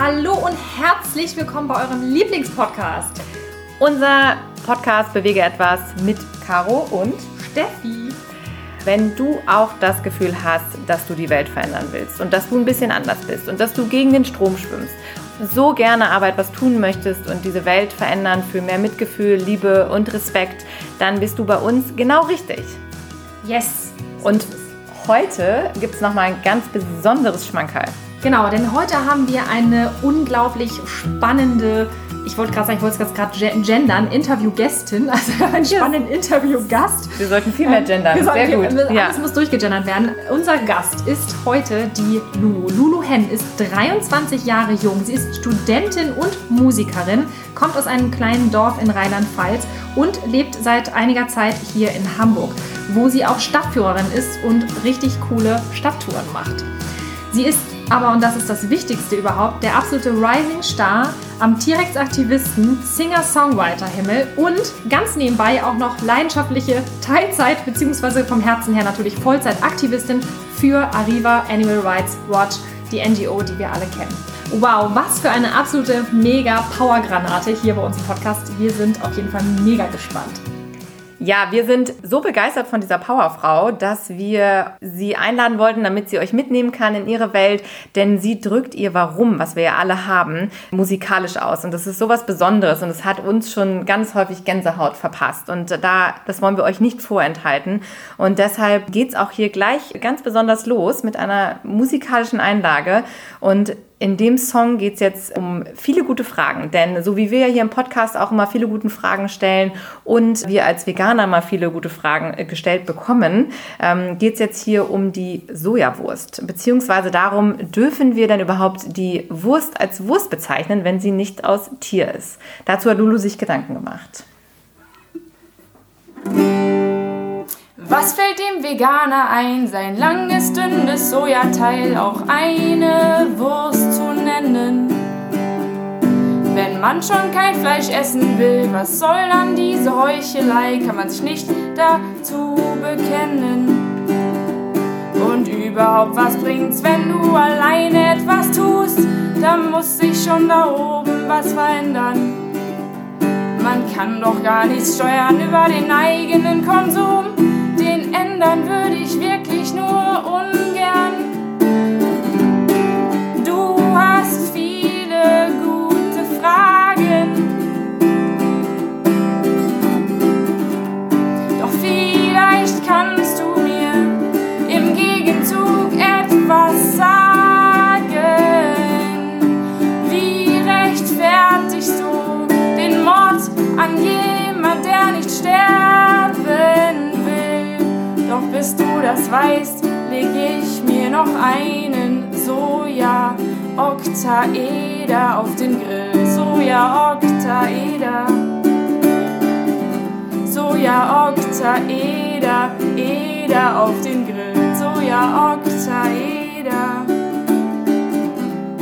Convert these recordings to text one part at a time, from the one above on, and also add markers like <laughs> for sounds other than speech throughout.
Hallo! Und herzlich willkommen bei eurem Lieblingspodcast. Unser Podcast Bewege etwas mit Caro und Steffi. Wenn du auch das Gefühl hast, dass du die Welt verändern willst und dass du ein bisschen anders bist und dass du gegen den Strom schwimmst, so gerne aber etwas tun möchtest und diese Welt verändern für mehr Mitgefühl, Liebe und Respekt, dann bist du bei uns genau richtig. Yes. Und heute gibt es nochmal ein ganz besonderes Schmankerl. Genau, denn heute haben wir eine unglaublich spannende, ich wollte gerade sagen, ich wollte es gerade gendern, Interviewgästin, <laughs> also einen spannenden yes. Interviewgast. Wir sollten viel mehr ähm, gendern, sehr viel, gut. Alles ja. muss durchgegendert werden. Unser Gast ist heute die Lulu. Lulu Hen ist 23 Jahre jung. Sie ist Studentin und Musikerin, kommt aus einem kleinen Dorf in Rheinland-Pfalz und lebt seit einiger Zeit hier in Hamburg, wo sie auch Stadtführerin ist und richtig coole Stadttouren macht. Sie ist aber, und das ist das Wichtigste überhaupt, der absolute Rising Star am T-Rex-Aktivisten, Singer-Songwriter-Himmel und ganz nebenbei auch noch leidenschaftliche Teilzeit- bzw. vom Herzen her natürlich Vollzeit-Aktivistin für Arriva Animal Rights Watch, die NGO, die wir alle kennen. Wow, was für eine absolute mega Powergranate hier bei uns im Podcast. Wir sind auf jeden Fall mega gespannt. Ja, wir sind so begeistert von dieser Powerfrau, dass wir sie einladen wollten, damit sie euch mitnehmen kann in ihre Welt, denn sie drückt ihr Warum, was wir ja alle haben, musikalisch aus. Und das ist sowas Besonderes und es hat uns schon ganz häufig Gänsehaut verpasst. Und da, das wollen wir euch nicht vorenthalten. Und deshalb geht's auch hier gleich ganz besonders los mit einer musikalischen Einlage. Und in dem Song geht es jetzt um viele gute Fragen, denn so wie wir ja hier im Podcast auch immer viele gute Fragen stellen und wir als Veganer mal viele gute Fragen äh, gestellt bekommen, ähm, geht es jetzt hier um die Sojawurst, beziehungsweise darum, dürfen wir denn überhaupt die Wurst als Wurst bezeichnen, wenn sie nicht aus Tier ist? Dazu hat Lulu sich Gedanken gemacht. Was fällt dem Veganer ein, sein langes, dünnes Sojateil auch eine Wurst zu nennen? Wenn man schon kein Fleisch essen will, was soll dann diese Heuchelei? Kann man sich nicht dazu bekennen? Und überhaupt, was bringt's, wenn du alleine etwas tust? Da muss sich schon da oben was verändern. Man kann doch gar nichts steuern über den eigenen Konsum ändern würde ich wirklich nur ungern. Du hast viele gute Fragen. Doch vielleicht kannst du mir im Gegenzug etwas sagen. Wie rechtfertigst du den Mord an jemand, der nicht sterben doch bis du das weißt, leg ich mir noch einen Soja Oktaeder auf den Grill. Soja Oktaeder. Soja Oktaeder, Eder auf den Grill. Soja Oktaeder.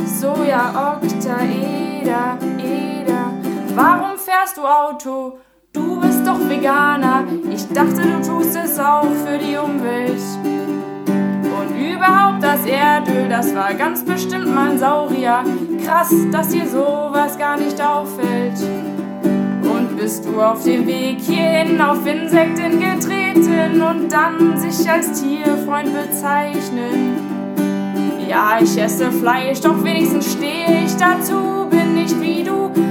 Soja Oktaeder, Eder. Warum fährst du Auto? Du bist doch Veganer, ich dachte, du tust es auch für die Umwelt. Und überhaupt das Erdöl, das war ganz bestimmt mal ein Saurier. Krass, dass dir sowas gar nicht auffällt. Und bist du auf dem Weg hierhin auf Insekten getreten und dann sich als Tierfreund bezeichnen? Ja, ich esse Fleisch, doch wenigstens stehe ich dazu, bin nicht wie du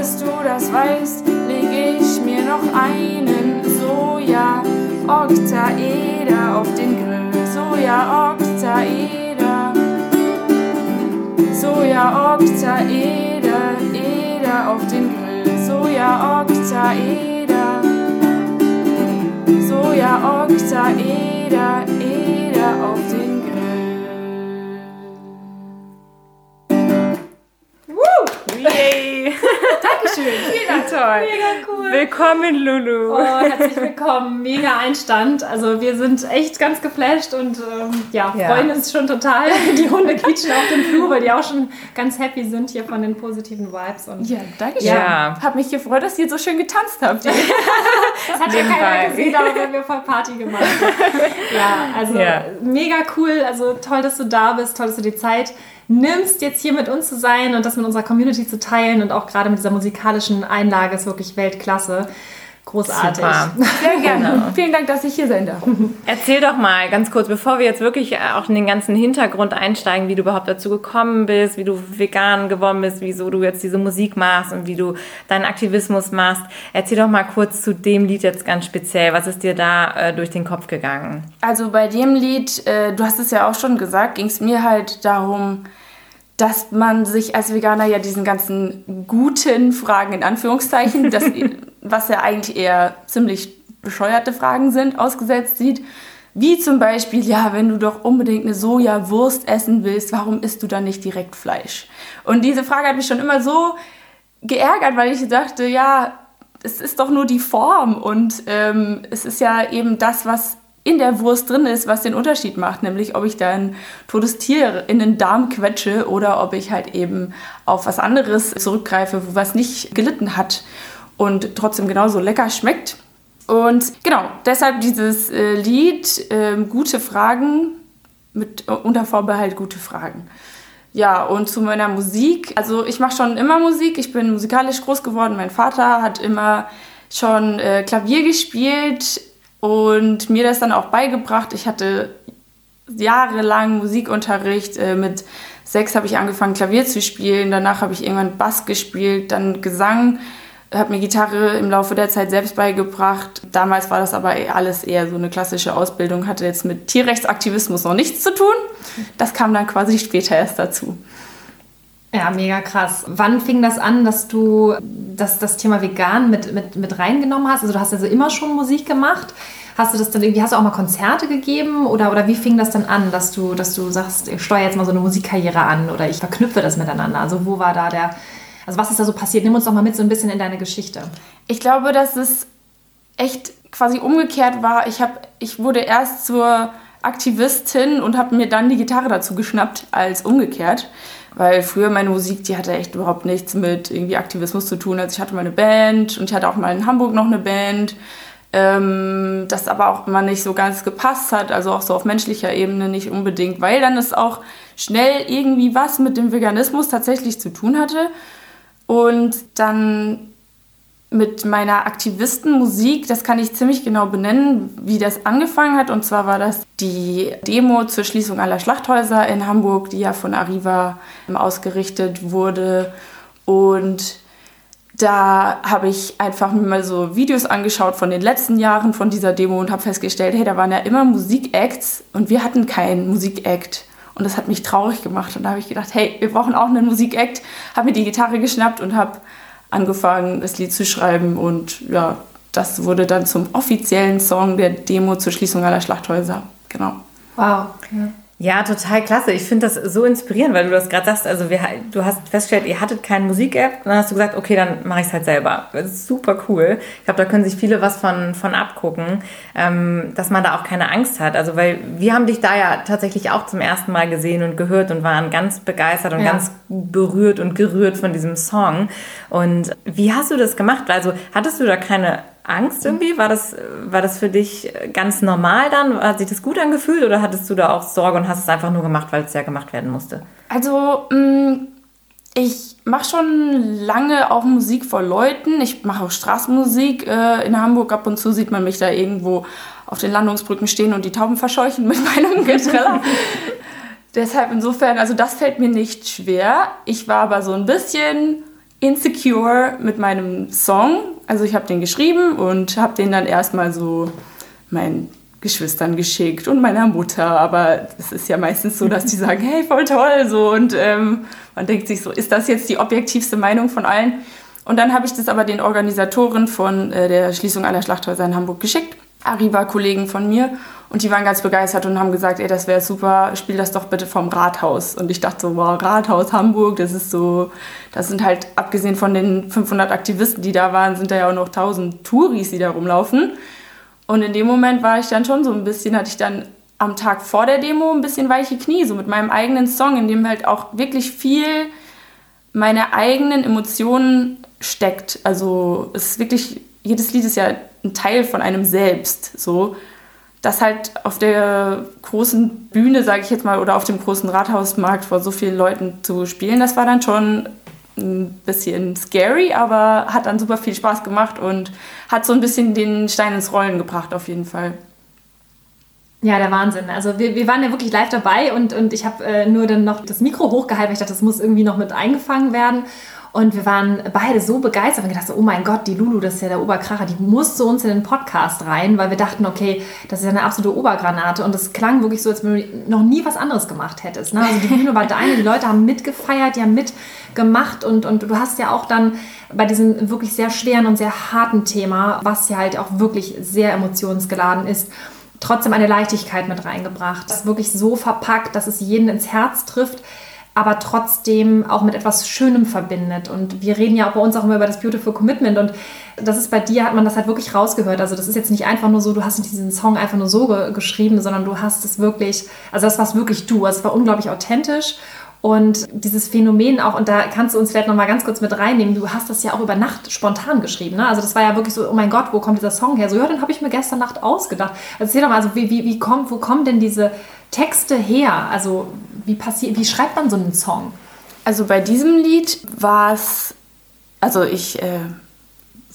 bis du das weißt, leg ich mir noch einen Soja Oktaeder auf den Grill. Soja Oktaeder. Soja Oktaeder, Eder auf den Grill. Soja Oktaeder. Toll. Mega cool. Willkommen, Lulu. Oh, herzlich willkommen. Mega Einstand. Also wir sind echt ganz geflasht und ähm, ja, Ja. freuen uns schon total. <laughs> Die Hunde quietschen auf dem Flur, weil die auch schon ganz happy sind hier von den positiven Vibes. Und Ja, danke schön. Ja. Hab mich gefreut, dass ihr so schön getanzt habt. <laughs> das hat ja keiner gesehen, aber wir haben voll Party gemacht. <laughs> Ja, also Ja. mega cool. Also toll, dass du da bist. Toll, dass du die Zeit nimmst, jetzt hier mit uns zu sein und das mit unserer Community zu teilen und auch gerade mit dieser musikalischen Einlage ist wirklich Weltklasse. Großartig. Super. Sehr gerne. Vielen Dank, dass ich hier sein darf. Erzähl doch mal ganz kurz, bevor wir jetzt wirklich äh, auch in den ganzen Hintergrund einsteigen, wie du überhaupt dazu gekommen bist, wie du vegan geworden bist, wieso du jetzt diese Musik machst und wie du deinen Aktivismus machst. Erzähl doch mal kurz zu dem Lied jetzt ganz speziell. Was ist dir da äh, durch den Kopf gegangen? Also bei dem Lied, äh, du hast es ja auch schon gesagt, ging es mir halt darum, dass man sich als Veganer ja diesen ganzen guten Fragen in Anführungszeichen, das, <laughs> was ja eigentlich eher ziemlich bescheuerte Fragen sind, ausgesetzt sieht. Wie zum Beispiel, ja, wenn du doch unbedingt eine Sojawurst essen willst, warum isst du dann nicht direkt Fleisch? Und diese Frage hat mich schon immer so geärgert, weil ich dachte, ja, es ist doch nur die Form und ähm, es ist ja eben das, was in der Wurst drin ist, was den Unterschied macht, nämlich ob ich da ein totes Tier in den Darm quetsche oder ob ich halt eben auf was anderes zurückgreife, was nicht gelitten hat und trotzdem genauso lecker schmeckt. Und genau, deshalb dieses äh, Lied ähm, Gute Fragen mit äh, unter Vorbehalt gute Fragen. Ja, und zu meiner Musik. Also ich mache schon immer Musik. Ich bin musikalisch groß geworden. Mein Vater hat immer schon äh, Klavier gespielt und mir das dann auch beigebracht. Ich hatte jahrelang Musikunterricht. Äh, mit sechs habe ich angefangen, Klavier zu spielen. Danach habe ich irgendwann Bass gespielt, dann Gesang. Habe mir Gitarre im Laufe der Zeit selbst beigebracht. Damals war das aber eh alles eher so eine klassische Ausbildung, hatte jetzt mit Tierrechtsaktivismus noch nichts zu tun. Das kam dann quasi später erst dazu. Ja, mega krass. Wann fing das an, dass du das, das Thema vegan mit, mit, mit reingenommen hast? Also du hast also immer schon Musik gemacht. Hast du das dann irgendwie, hast du auch mal Konzerte gegeben oder, oder wie fing das dann an, dass du, dass du sagst, ich steuere jetzt mal so eine Musikkarriere an oder ich verknüpfe das miteinander? Also wo war da der, also was ist da so passiert? Nimm uns doch mal mit so ein bisschen in deine Geschichte. Ich glaube, dass es echt quasi umgekehrt war. Ich, hab, ich wurde erst zur Aktivistin und habe mir dann die Gitarre dazu geschnappt als umgekehrt. Weil früher meine Musik, die hatte echt überhaupt nichts mit irgendwie Aktivismus zu tun. Also ich hatte mal eine Band und ich hatte auch mal in Hamburg noch eine Band, ähm, das aber auch immer nicht so ganz gepasst hat. Also auch so auf menschlicher Ebene nicht unbedingt, weil dann es auch schnell irgendwie was mit dem Veganismus tatsächlich zu tun hatte. Und dann mit meiner Aktivistenmusik, das kann ich ziemlich genau benennen, wie das angefangen hat. Und zwar war das die Demo zur Schließung aller Schlachthäuser in Hamburg, die ja von Arriva ausgerichtet wurde. Und da habe ich einfach mir mal so Videos angeschaut von den letzten Jahren von dieser Demo und habe festgestellt, hey, da waren ja immer Musikacts und wir hatten keinen Musikact. Und das hat mich traurig gemacht. Und da habe ich gedacht, hey, wir brauchen auch einen Musikact. Habe mir die Gitarre geschnappt und habe angefangen, das Lied zu schreiben. Und ja, das wurde dann zum offiziellen Song der Demo zur Schließung aller Schlachthäuser. Genau. Wow. Ja. Ja, total klasse. Ich finde das so inspirierend, weil du das gerade sagst. Also wir, du hast festgestellt, ihr hattet keine Musik-App. Dann hast du gesagt, okay, dann mache ich es halt selber. Das ist super cool. Ich glaube, da können sich viele was von, von abgucken, ähm, dass man da auch keine Angst hat. Also weil wir haben dich da ja tatsächlich auch zum ersten Mal gesehen und gehört und waren ganz begeistert und Ja. ganz berührt und gerührt von diesem Song. Und wie hast du das gemacht? Also hattest du da keine Angst irgendwie? War das, war das für dich ganz normal dann? Hat sich das gut angefühlt oder hattest du da auch Sorge und hast es einfach nur gemacht, weil es ja gemacht werden musste? Also, mh, ich mache schon lange auch Musik vor Leuten. Ich mache auch Straßenmusik äh, in Hamburg. Ab und zu sieht man mich da irgendwo auf den Landungsbrücken stehen und die Tauben verscheuchen mit <laughs> meinem Getreller. <laughs> Deshalb insofern, also das fällt mir nicht schwer. Ich war aber so ein bisschen insecure mit meinem Song. Also ich habe den geschrieben und habe den dann erstmal so meinen Geschwistern geschickt und meiner Mutter. Aber es ist ja meistens so, dass die <laughs> sagen, hey, voll toll. So. Und ähm, man denkt sich so, ist das jetzt die objektivste Meinung von allen? Und dann habe ich das aber den Organisatoren von äh, der Schließung aller Schlachthäuser in Hamburg geschickt. Arriba-Kollegen von mir und die waren ganz begeistert und haben gesagt, ey, das wäre super, spiel das doch bitte vom Rathaus. Und ich dachte so, wow, Rathaus Hamburg, das ist so, das sind halt, abgesehen von den 500 Aktivisten, die da waren, sind da ja auch noch 1000 Touris, die da rumlaufen. Und in dem Moment war ich dann schon so ein bisschen, hatte ich dann am Tag vor der Demo ein bisschen weiche Knie, so mit meinem eigenen Song, in dem halt auch wirklich viel meine eigenen Emotionen steckt. Also es ist wirklich, jedes Lied ist ja ein Teil von einem selbst, so. Das halt auf der großen Bühne, sage ich jetzt mal, oder auf dem großen Rathausmarkt vor so vielen Leuten zu spielen, das war dann schon ein bisschen scary, aber hat dann super viel Spaß gemacht und hat so ein bisschen den Stein ins Rollen gebracht, auf jeden Fall. Ja, der Wahnsinn. Also wir, wir waren ja wirklich live dabei und, und ich habe äh, nur dann noch das Mikro hochgehalten, weil ich dachte, das muss irgendwie noch mit eingefangen werden. Und wir waren beide so begeistert und gedacht, oh mein Gott, die Lulu, das ist ja der Oberkracher, die muss zu uns in den Podcast rein, weil wir dachten, okay, das ist ja eine absolute Obergranate. Und es klang wirklich so, als wenn du noch nie was anderes gemacht hättest. Ne? Also die Bühne war deine, die Leute haben mitgefeiert, die haben mitgemacht und, und du hast ja auch dann bei diesem wirklich sehr schweren und sehr harten Thema, was ja halt auch wirklich sehr emotionsgeladen ist, trotzdem eine Leichtigkeit mit reingebracht. Das ist wirklich so verpackt, dass es jeden ins Herz trifft aber trotzdem auch mit etwas Schönem verbindet. Und wir reden ja auch bei uns auch immer über das Beautiful Commitment und das ist bei dir, hat man das halt wirklich rausgehört. Also das ist jetzt nicht einfach nur so, du hast nicht diesen Song einfach nur so ge geschrieben, sondern du hast es wirklich, also das war wirklich du. Also es war unglaublich authentisch und dieses Phänomen auch, und da kannst du uns vielleicht nochmal ganz kurz mit reinnehmen, du hast das ja auch über Nacht spontan geschrieben. Ne? Also das war ja wirklich so, oh mein Gott, wo kommt dieser Song her? So, ja, den habe ich mir gestern Nacht ausgedacht. Erzähl doch mal, also wie, wie, wie kommt, wo kommen denn diese Texte her? Also wie, passiert, wie schreibt man so einen Song? Also bei diesem Lied war es, also ich, äh,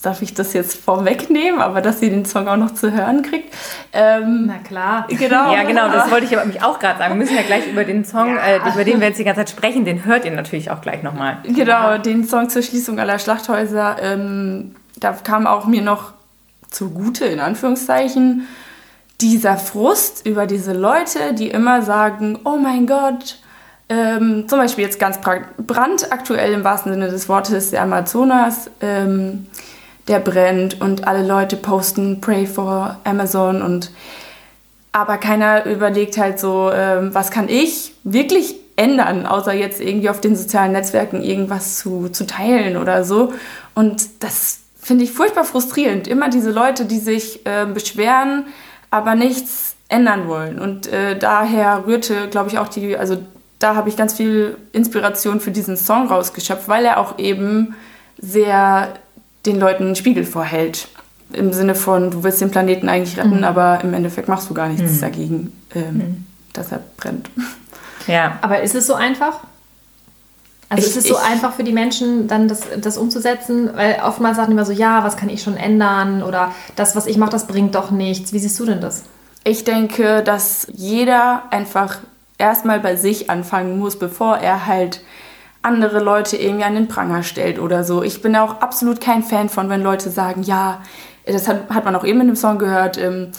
darf ich das jetzt vorwegnehmen, aber dass sie den Song auch noch zu hören kriegt. Ähm, Na klar. Genau. Ja, genau, das wollte ich aber mich auch gerade sagen. Wir müssen ja gleich über den Song, ja. äh, über den wir jetzt die ganze Zeit sprechen, den hört ihr natürlich auch gleich nochmal. Genau, den Song zur Schließung aller Schlachthäuser. Ähm, da kam auch mir noch zugute, in Anführungszeichen, dieser Frust über diese Leute, die immer sagen, oh mein Gott, ähm, zum Beispiel jetzt ganz brandaktuell im wahrsten Sinne des Wortes, der Amazonas, ähm, der brennt und alle Leute posten Pray for Amazon und aber keiner überlegt halt so, ähm, was kann ich wirklich ändern, außer jetzt irgendwie auf den sozialen Netzwerken irgendwas zu, zu teilen oder so. Und das finde ich furchtbar frustrierend. Immer diese Leute, die sich äh, beschweren, aber nichts ändern wollen. Und äh, daher rührte, glaube ich, auch die, also da habe ich ganz viel Inspiration für diesen Song rausgeschöpft, weil er auch eben sehr den Leuten einen Spiegel vorhält. Im Sinne von, du willst den Planeten eigentlich retten, mhm. aber im Endeffekt machst du gar nichts mhm. dagegen, ähm, mhm. dass er brennt. Ja. Aber ist es so einfach? Also ich, ist es so ich, einfach für die Menschen, dann das, das umzusetzen? Weil oftmals sagen die immer so, ja, was kann ich schon ändern? Oder das, was ich mache, das bringt doch nichts. Wie siehst du denn das? Ich denke, dass jeder einfach erstmal bei sich anfangen muss, bevor er halt andere Leute irgendwie an den Pranger stellt oder so. Ich bin auch absolut kein Fan von, wenn Leute sagen, ja, das hat, hat man auch eben in dem Song gehört, ähm,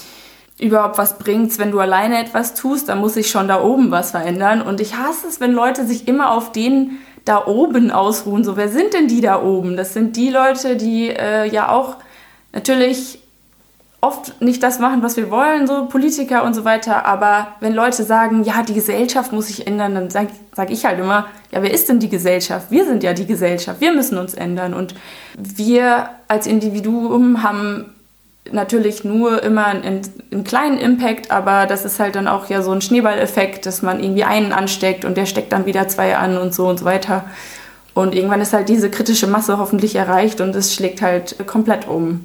überhaupt was bringt's, wenn du alleine etwas tust, dann muss sich schon da oben was verändern. Und ich hasse es, wenn Leute sich immer auf den da oben ausruhen. So, wer sind denn die da oben? Das sind die Leute, die äh, ja auch natürlich oft nicht das machen, was wir wollen, so Politiker und so weiter. Aber wenn Leute sagen, ja, die Gesellschaft muss sich ändern, dann sage sag ich halt immer, ja, wer ist denn die Gesellschaft? Wir sind ja die Gesellschaft, wir müssen uns ändern. Und wir als Individuum haben natürlich nur immer einen, einen, kleinen Impact, aber das ist halt dann auch ja so ein Schneeballeffekt, dass man irgendwie einen ansteckt und der steckt dann wieder zwei an und so und so weiter. Und irgendwann ist halt diese kritische Masse hoffentlich erreicht und es schlägt halt komplett um.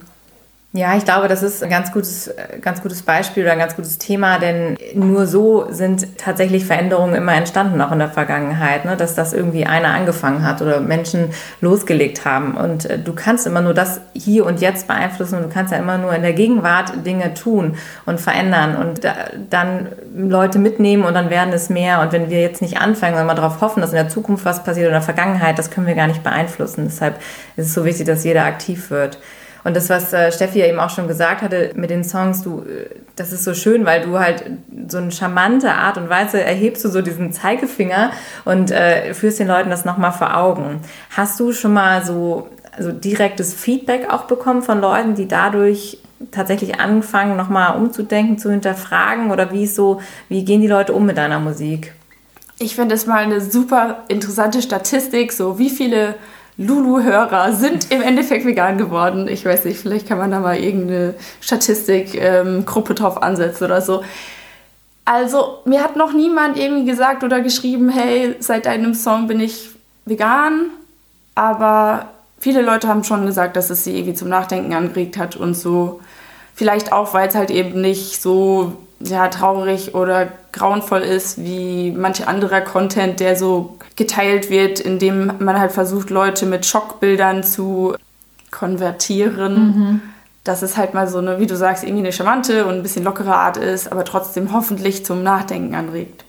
Ja, ich glaube, das ist ein ganz gutes, ganz gutes Beispiel oder ein ganz gutes Thema, denn nur so sind tatsächlich Veränderungen immer entstanden, auch in der Vergangenheit, ne? dass das irgendwie einer angefangen hat oder Menschen losgelegt haben. Und äh, du kannst immer nur das hier und jetzt beeinflussen und du kannst ja immer nur in der Gegenwart Dinge tun und verändern und dann Leute mitnehmen und dann werden es mehr. Und wenn wir jetzt nicht anfangen, sondern mal darauf hoffen, dass in der Zukunft was passiert oder in der Vergangenheit, das können wir gar nicht beeinflussen. Deshalb ist es so wichtig, dass jeder aktiv wird. Und das, was äh, Steffi ja eben auch schon gesagt hatte mit den Songs, du, äh, das ist so schön, weil du halt so eine charmante Art und Weise erhebst du so diesen Zeigefinger und äh, führst den Leuten das nochmal vor Augen. Hast du schon mal so also direktes Feedback auch bekommen von Leuten, die dadurch tatsächlich angefangen, nochmal umzudenken, zu hinterfragen? Oder wie so, wie gehen die Leute um mit deiner Musik? Ich finde es mal eine super interessante Statistik, so wie viele Lulu-Hörer sind im Endeffekt vegan geworden. Ich weiß nicht, vielleicht kann man da mal irgendeine Statistik-Gruppe ähm, drauf ansetzen oder so. Also, mir hat noch niemand irgendwie gesagt oder geschrieben, hey, seit deinem Song bin ich vegan. Aber viele Leute haben schon gesagt, dass es sie irgendwie zum Nachdenken angeregt hat und so. Vielleicht auch, weil es halt eben nicht so ja, traurig oder grauenvoll ist wie manche anderer Content, der so geteilt wird, indem man halt versucht, Leute mit Schockbildern zu konvertieren. Mhm. Dass es halt mal so eine, wie du sagst, irgendwie eine charmante und ein bisschen lockere Art ist, aber trotzdem hoffentlich zum Nachdenken anregt.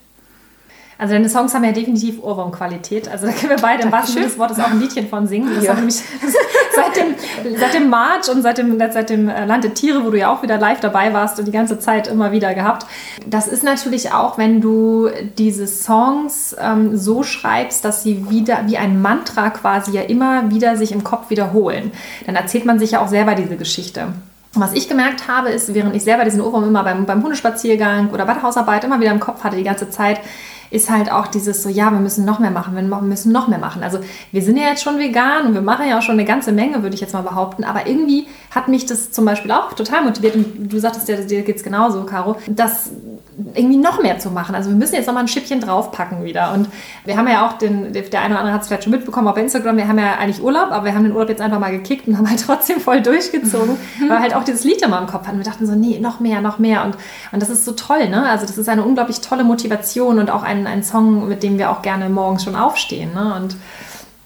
Also deine Songs haben ja definitiv Ohrwurmqualität. Also da können wir beide im wahrsten Sinne des Wortes auch ein Liedchen von singen. Das ja. nämlich <laughs> seit dem, seit dem March und seit dem, seit dem äh, Land der Tiere, wo du ja auch wieder live dabei warst und die ganze Zeit immer wieder gehabt. Das ist natürlich auch, wenn du diese Songs ähm, so schreibst, dass sie wieder wie ein Mantra quasi ja immer wieder sich im Kopf wiederholen. Dann erzählt man sich ja auch selber diese Geschichte. Was ich gemerkt habe, ist, während ich selber diesen Ohrwurm immer beim, beim Hundespaziergang oder bei der Hausarbeit immer wieder im Kopf hatte, die ganze Zeit, ist halt auch dieses so, ja, wir müssen noch mehr machen, wir müssen noch mehr machen. Also wir sind ja jetzt schon vegan und wir machen ja auch schon eine ganze Menge, würde ich jetzt mal behaupten. Aber irgendwie hat mich das zum Beispiel auch total motiviert. Und du sagtest ja, dir geht es genauso, Caro, das irgendwie noch mehr zu machen. Also wir müssen jetzt noch mal ein Schippchen draufpacken wieder. Und wir haben ja auch den, der eine oder andere hat es vielleicht schon mitbekommen auf Instagram, wir haben ja eigentlich Urlaub, aber wir haben den Urlaub jetzt einfach mal gekickt und haben halt <laughs> trotzdem voll durchgezogen, weil wir halt auch dieses Lied immer im Kopf hatten. Wir dachten so, nee, noch mehr, noch mehr. Und, und das ist so toll, ne? Also das ist eine unglaublich tolle Motivation und auch ein, ein Song, mit dem wir auch gerne morgens schon aufstehen. Ne? Und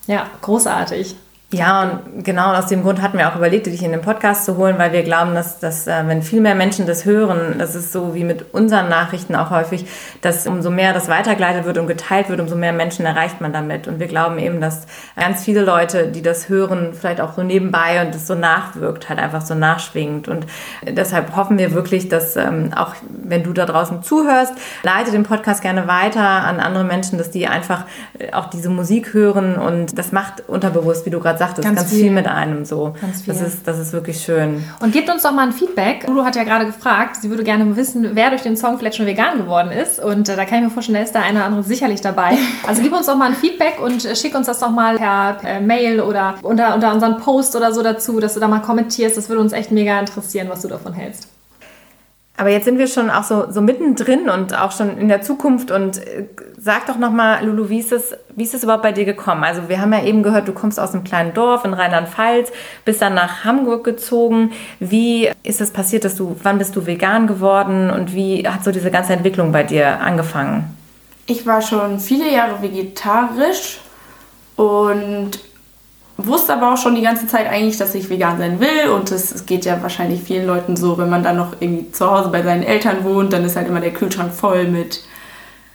ja, großartig. Ja, und genau aus dem Grund hatten wir auch überlegt, dich in den Podcast zu holen, weil wir glauben, dass, dass äh, wenn viel mehr Menschen das hören, das ist so wie mit unseren Nachrichten auch häufig, dass umso mehr das weitergeleitet wird und geteilt wird, umso mehr Menschen erreicht man damit. Und wir glauben eben, dass ganz viele Leute, die das hören, vielleicht auch so nebenbei und es so nachwirkt, halt einfach so nachschwingt. Und deshalb hoffen wir wirklich, dass ähm, auch wenn du da draußen zuhörst, leite den Podcast gerne weiter an andere Menschen, dass die einfach äh, auch diese Musik hören und das macht unterbewusst, wie du gerade gerade sagtest, ganz, ganz viel. viel. mit einem so. Ganz viel. Das ist, das ist wirklich schön. Und gebt uns doch mal ein Feedback. Lulu hat ja gerade gefragt, sie würde gerne wissen, wer durch den Song vielleicht schon vegan geworden ist. Und äh, da kann ich mir vorstellen, da ist da eine oder andere sicherlich dabei. Also gib uns doch mal ein Feedback und äh, schick uns das doch mal per, per Mail oder unter, unter unseren Post oder so dazu, dass du da mal kommentierst. Das würde uns echt mega interessieren, was du davon hältst. Aber jetzt sind wir schon auch so, so mittendrin und auch schon in der Zukunft. Und äh, sag doch nochmal, Lulu, wie ist, es, wie ist es überhaupt bei dir gekommen? Also wir haben ja eben gehört, du kommst aus einem kleinen Dorf in Rheinland-Pfalz, bist dann nach Hamburg gezogen. Wie ist es passiert, dass du, wann bist du vegan geworden und wie hat so diese ganze Entwicklung bei dir angefangen? Ich war schon viele Jahre vegetarisch und wusste aber auch schon die ganze Zeit eigentlich, dass ich vegan sein will und es geht ja wahrscheinlich vielen Leuten so, wenn man dann noch irgendwie zu Hause bei seinen Eltern wohnt, dann ist halt immer der Kühlschrank voll mit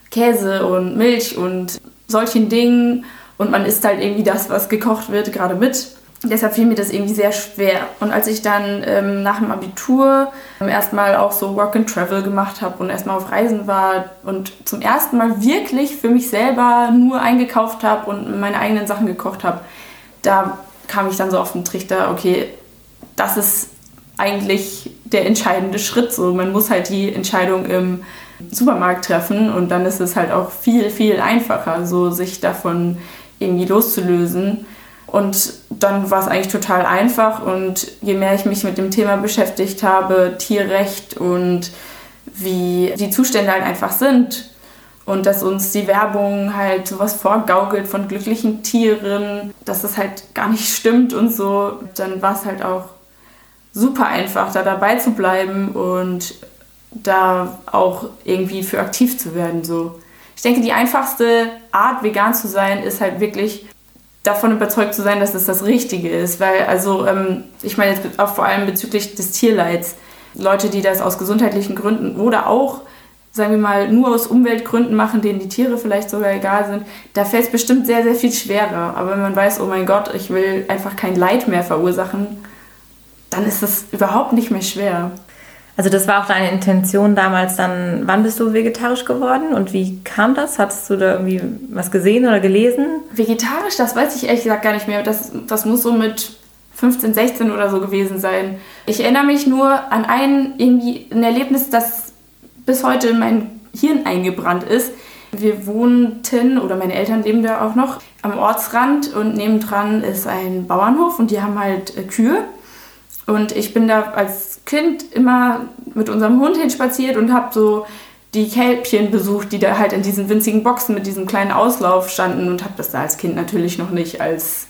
Käse und Milch und solchen Dingen und man isst halt irgendwie das, was gekocht wird, gerade mit. Deshalb fiel mir das irgendwie sehr schwer. Und als ich dann ähm, nach dem Abitur ähm, erstmal auch so Work and Travel gemacht habe und erstmal auf Reisen war und zum ersten Mal wirklich für mich selber nur eingekauft habe und meine eigenen Sachen gekocht habe, da kam ich dann so auf den Trichter, okay, das ist eigentlich der entscheidende Schritt. So, man muss halt die Entscheidung im Supermarkt treffen und dann ist es halt auch viel, viel einfacher, so sich davon irgendwie loszulösen. Und dann war es eigentlich total einfach und je mehr ich mich mit dem Thema beschäftigt habe, Tierrecht und wie die Zustände halt einfach sind, und dass uns die Werbung halt sowas vorgaukelt von glücklichen Tieren, dass das halt gar nicht stimmt und so, dann war es halt auch super einfach, da dabei zu bleiben und da auch irgendwie für aktiv zu werden. So. Ich denke, die einfachste Art, vegan zu sein, ist halt wirklich davon überzeugt zu sein, dass es das Richtige ist. Weil, also, ähm, ich meine jetzt auch vor allem bezüglich des Tierleids. Leute, die das aus gesundheitlichen Gründen oder auch sagen wir mal, nur aus Umweltgründen machen, denen die Tiere vielleicht sogar egal sind, da fällt es bestimmt sehr, sehr viel schwerer. Aber wenn man weiß, oh mein Gott, ich will einfach kein Leid mehr verursachen, dann ist das überhaupt nicht mehr schwer. Also das war auch deine Intention damals dann, wann bist du vegetarisch geworden und wie kam das? Hattest du da irgendwie was gesehen oder gelesen? Vegetarisch, das weiß ich ehrlich gesagt gar nicht mehr. Das, das muss so mit 15, 16 oder so gewesen sein. Ich erinnere mich nur an ein irgendwie ein Erlebnis, das bis heute in mein Hirn eingebrannt ist. Wir wohnten, oder meine Eltern leben da auch noch, am Ortsrand und nebendran ist ein Bauernhof und die haben halt äh, Kühe. Und ich bin da als Kind immer mit unserem Hund hinspaziert und habe so die Kälbchen besucht, die da halt in diesen winzigen Boxen mit diesem kleinen Auslauf standen und habe das da als Kind natürlich noch nicht als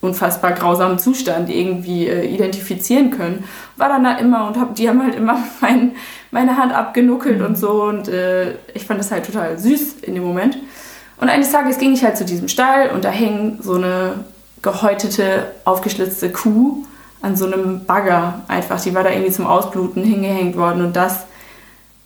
unfassbar grausamen Zustand irgendwie äh, identifizieren können. War dann da immer und hab, die haben halt immer <laughs> mein, meine Hand abgenuckelt mhm. und so und äh, ich fand das halt total süß in dem Moment. Und eines Tages ging ich halt zu diesem Stall und da hing so eine gehäutete, aufgeschlitzte Kuh an so einem Bagger einfach. Die war da irgendwie zum Ausbluten hingehängt worden und das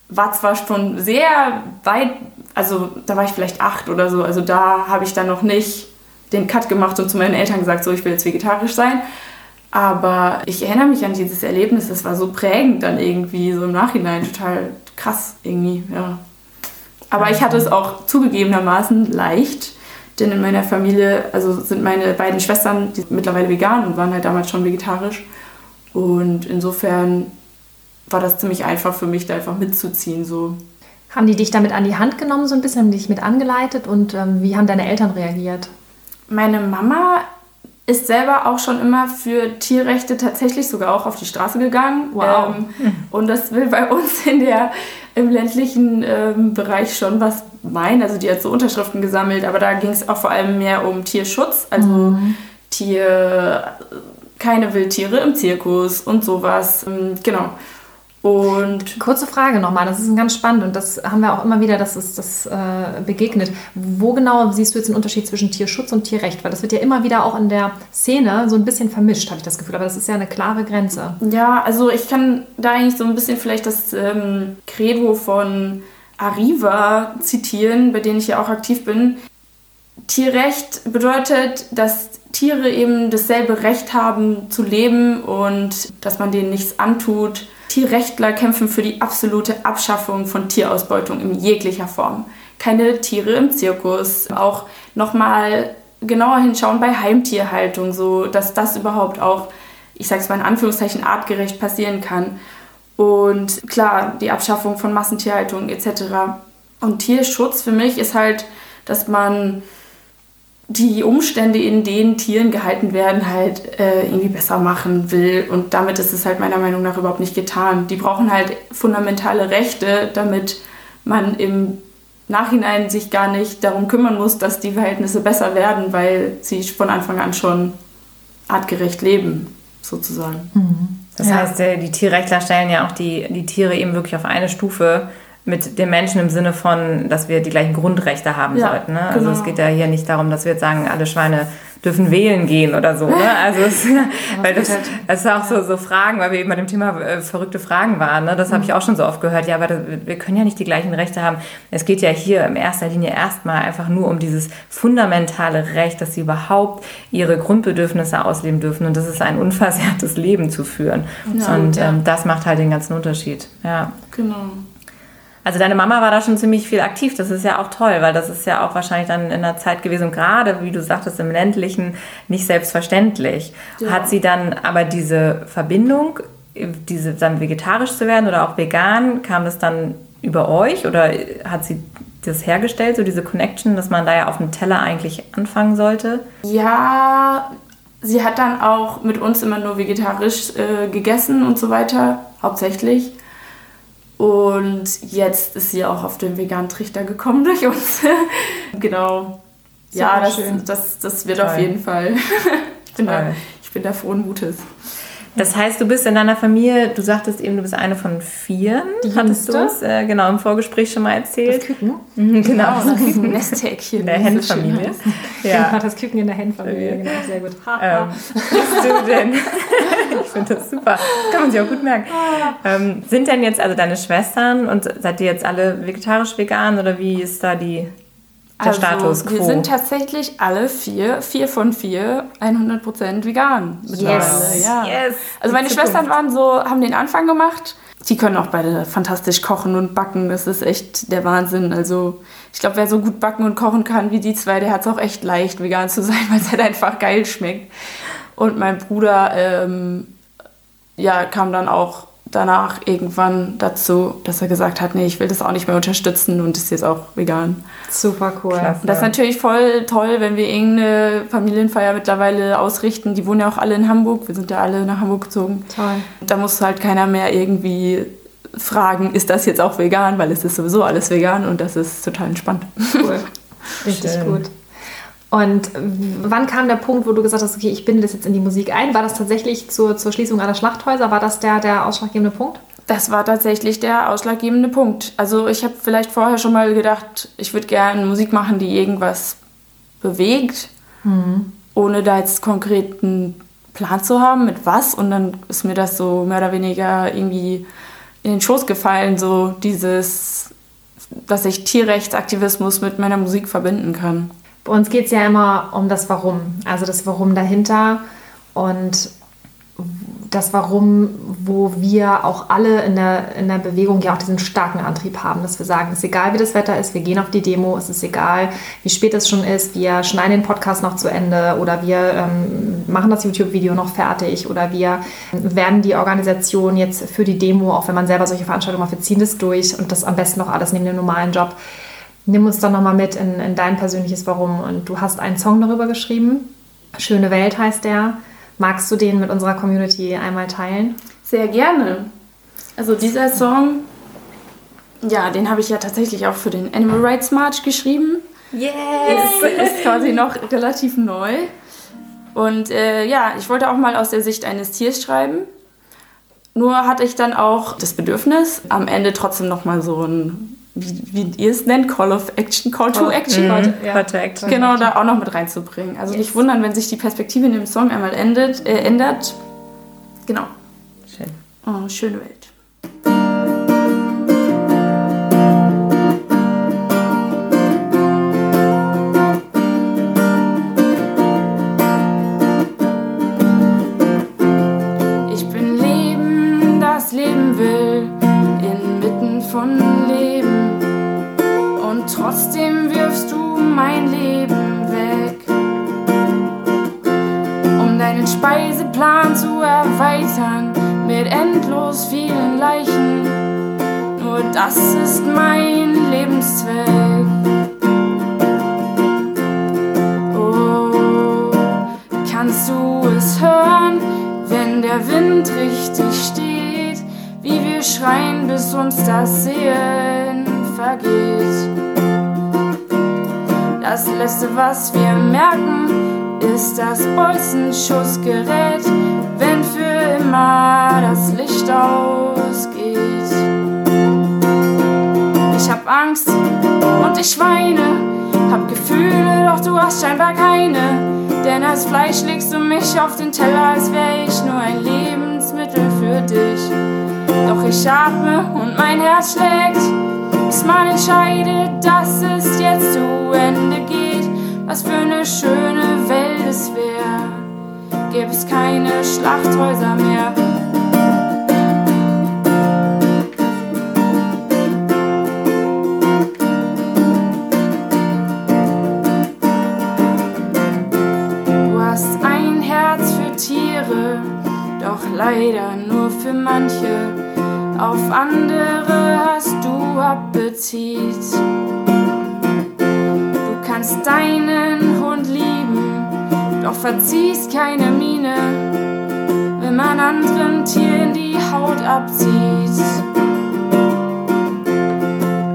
war zwar schon sehr weit, also da war ich vielleicht acht oder so, also da habe ich dann noch nicht den Cut gemacht und zu meinen Eltern gesagt, so ich will jetzt vegetarisch sein. Aber ich erinnere mich an dieses Erlebnis, das war so prägend dann irgendwie, so im Nachhinein total krass irgendwie, ja. Aber ich hatte es auch zugegebenermaßen leicht, denn in meiner Familie, also sind meine beiden Schwestern, die sind mittlerweile vegan und waren halt damals schon vegetarisch. Und insofern war das ziemlich einfach für mich, da einfach mitzuziehen. So. Haben die dich damit an die Hand genommen, so ein bisschen, haben die dich mit angeleitet und ähm, wie haben deine Eltern reagiert? Meine Mama ist selber auch schon immer für Tierrechte tatsächlich sogar auch auf die Straße gegangen. Wow. Ähm, und das will bei uns in der, im ländlichen ähm, Bereich schon was meinen. Also die hat so Unterschriften gesammelt, aber da ging es auch vor allem mehr um Tierschutz. Also mhm. Tier, keine Wildtiere im Zirkus und sowas. Ähm, genau. Und Kurze Frage nochmal, das ist ganz spannend und das haben wir auch immer wieder, dass es das äh, begegnet. Wo genau siehst du jetzt den Unterschied zwischen Tierschutz und Tierrecht? Weil das wird ja immer wieder auch in der Szene so ein bisschen vermischt, habe ich das Gefühl. Aber das ist ja eine klare Grenze. Ja, also ich kann da eigentlich so ein bisschen vielleicht das ähm, Credo von Arriva zitieren, bei denen ich ja auch aktiv bin. Tierrecht bedeutet, dass Tiere eben dasselbe Recht haben zu leben und dass man denen nichts antut Tierrechtler kämpfen für die absolute Abschaffung von Tierausbeutung in jeglicher Form. Keine Tiere im Zirkus, auch nochmal genauer hinschauen bei Heimtierhaltung, so dass das überhaupt auch, ich sage es mal in Anführungszeichen, artgerecht passieren kann. Und klar, die Abschaffung von Massentierhaltung etc. Und Tierschutz für mich ist halt, dass man die Umstände, in denen Tieren gehalten werden, halt äh, irgendwie besser machen will. Und damit ist es halt meiner Meinung nach überhaupt nicht getan. Die brauchen halt fundamentale Rechte, damit man im Nachhinein sich gar nicht darum kümmern muss, dass die Verhältnisse besser werden, weil sie von Anfang an schon artgerecht leben, sozusagen. Mhm. Das ja. heißt, die Tierrechtler stellen ja auch die, die Tiere eben wirklich auf eine Stufe mit den Menschen im Sinne von, dass wir die gleichen Grundrechte haben ja, sollten. Ne? Also genau. es geht ja hier nicht darum, dass wir jetzt sagen, alle Schweine dürfen wählen gehen oder so. Ne? <laughs> Also es, weil das, das ist auch so, so Fragen, weil wir eben bei dem Thema äh, verrückte Fragen waren. Ne? Das habe ich mhm. auch schon so oft gehört. Ja, aber das, wir können ja nicht die gleichen Rechte haben. Es geht ja hier in erster Linie erstmal einfach nur um dieses fundamentale Recht, dass sie überhaupt ihre Grundbedürfnisse ausleben dürfen. Und das ist ein unversehrtes Leben zu führen. Ja, und ja. Ähm, das macht halt den ganzen Unterschied. Ja. Genau. Also deine Mama war da schon ziemlich viel aktiv. Das ist ja auch toll, weil das ist ja auch wahrscheinlich dann in der Zeit gewesen, gerade wie du sagtest, im ländlichen nicht selbstverständlich. Ja. Hat sie dann aber diese Verbindung, diese dann vegetarisch zu werden oder auch vegan, kam das dann über euch oder hat sie das hergestellt, so diese Connection, dass man da ja auf dem Teller eigentlich anfangen sollte? Ja, sie hat dann auch mit uns immer nur vegetarisch äh, gegessen und so weiter, hauptsächlich. Und jetzt ist sie auch auf den veganen Trichter gekommen durch uns. <laughs> genau. ja, das, das, das wird Toll. auf jeden Fall. <laughs> ich, bin da, ich bin da frohen Mutes. Das heißt, du bist in deiner Familie, du sagtest eben, du bist eine von vier. Die hattest du es äh, genau im Vorgespräch schon mal erzählt. Das Küken. Mhm, genau, das Küken. Nesthäkchen. In der Henfamilie. <laughs> Ja. das Küken in der Henfamilie, genau, sehr gut. ähm, bist du denn, <laughs> ich finde das super, das kann man sich auch gut merken. Ähm, sind denn jetzt also deine Schwestern und seid ihr jetzt alle vegetarisch vegan oder wie ist da die der also, Status quo. Wir sind tatsächlich alle vier, vier von vier, 100% vegan. Yes. Ja. yes. Also meine Schwestern waren so, haben den Anfang gemacht. Die können auch beide fantastisch kochen und backen. Das ist echt der Wahnsinn. Also ich glaube, wer so gut backen und kochen kann wie die zwei, der hat es auch echt leicht, vegan zu <laughs> sein, weil es halt einfach geil schmeckt. Und mein Bruder ähm, ja, kam dann auch danach irgendwann dazu, dass er gesagt hat, nee, ich will das auch nicht mehr unterstützen und ist jetzt auch vegan. Super cool. Klasse. Das ist natürlich voll toll, wenn wir irgendeine Familienfeier mittlerweile ausrichten. Die wohnen ja auch alle in Hamburg. Wir sind ja alle nach Hamburg gezogen. Toll. Da muss halt keiner mehr irgendwie fragen, ist das jetzt auch vegan, weil es ist sowieso alles vegan und das ist total entspannt. Cool. <laughs> Richtig gut. Und wann kam der Punkt, wo du gesagt hast, okay, ich binde das jetzt in die Musik ein? War das tatsächlich zur, zur Schließung aller Schlachthäuser? War das der, der ausschlaggebende Punkt? Das war tatsächlich der ausschlaggebende Punkt. Also ich habe vielleicht vorher schon mal gedacht, ich würde gerne Musik machen, die irgendwas bewegt, ohne da jetzt konkreten Plan zu haben, mit was. Und dann ist mir das so mehr oder weniger irgendwie in den Schoß gefallen, so dieses, dass ich Tierrechtsaktivismus mit meiner Musik verbinden kann. Bei uns geht es ja immer um das Warum, also das Warum dahinter und das Warum, wo wir auch alle in der, in der Bewegung ja auch diesen starken Antrieb haben, dass wir sagen, es ist egal, wie das Wetter ist, wir gehen auf die Demo, es ist egal, wie spät es schon ist, wir schneiden den Podcast noch zu Ende oder wir ähm, machen das YouTube-Video noch fertig oder wir werden die Organisation jetzt für die Demo, auch wenn man selber solche Veranstaltungen macht, wir ziehen das durch und das am besten noch alles neben dem normalen Job. Nimm uns doch nochmal mit in, in dein persönliches Warum. Und du hast einen Song darüber geschrieben. Schöne Welt heißt der. Magst du den mit unserer Community einmal teilen? Sehr gerne. Also dieser Song, ja, den habe ich ja tatsächlich auch für den Animal Rights March geschrieben. Yes! Das ist quasi noch relativ neu. Und äh, ja, ich wollte auch mal aus der Sicht eines Tiers schreiben. Nur hatte ich dann auch das Bedürfnis, am Ende trotzdem nochmal so ein, wie, wie ihr es nennt, Call of Action, Call to Action. Mhm. Ja. Call to Action. Genau, da auch noch mit reinzubringen. Also nicht wundern, wenn sich die Perspektive in dem Song einmal endet, äh, ändert. Genau. Schön. Oh, schöne Welt. Mit endlos vielen Leichen. Nur das ist mein Lebenszweck. Oh, kannst du es hören, wenn der Wind richtig steht, wie wir schreien, bis uns das Sehen vergeht? Das letzte, was wir merken, ist das Bolzenschussgerät, immer das Licht ausgeht. Ich hab Angst und ich weine, hab Gefühle, doch du hast scheinbar keine. Denn als Fleisch legst du mich auf den Teller, als wär ich nur ein Lebensmittel für dich. Doch ich atme und mein Herz schlägt, bis man entscheidet, Schlachthäuser mehr. Du hast ein Herz für Tiere, doch leider nur für manche. Auf andere hast du Appetit. Du kannst deinen Hund lieben, doch verziehst keine Miene, wenn man anderen Tieren die Haut abzieht.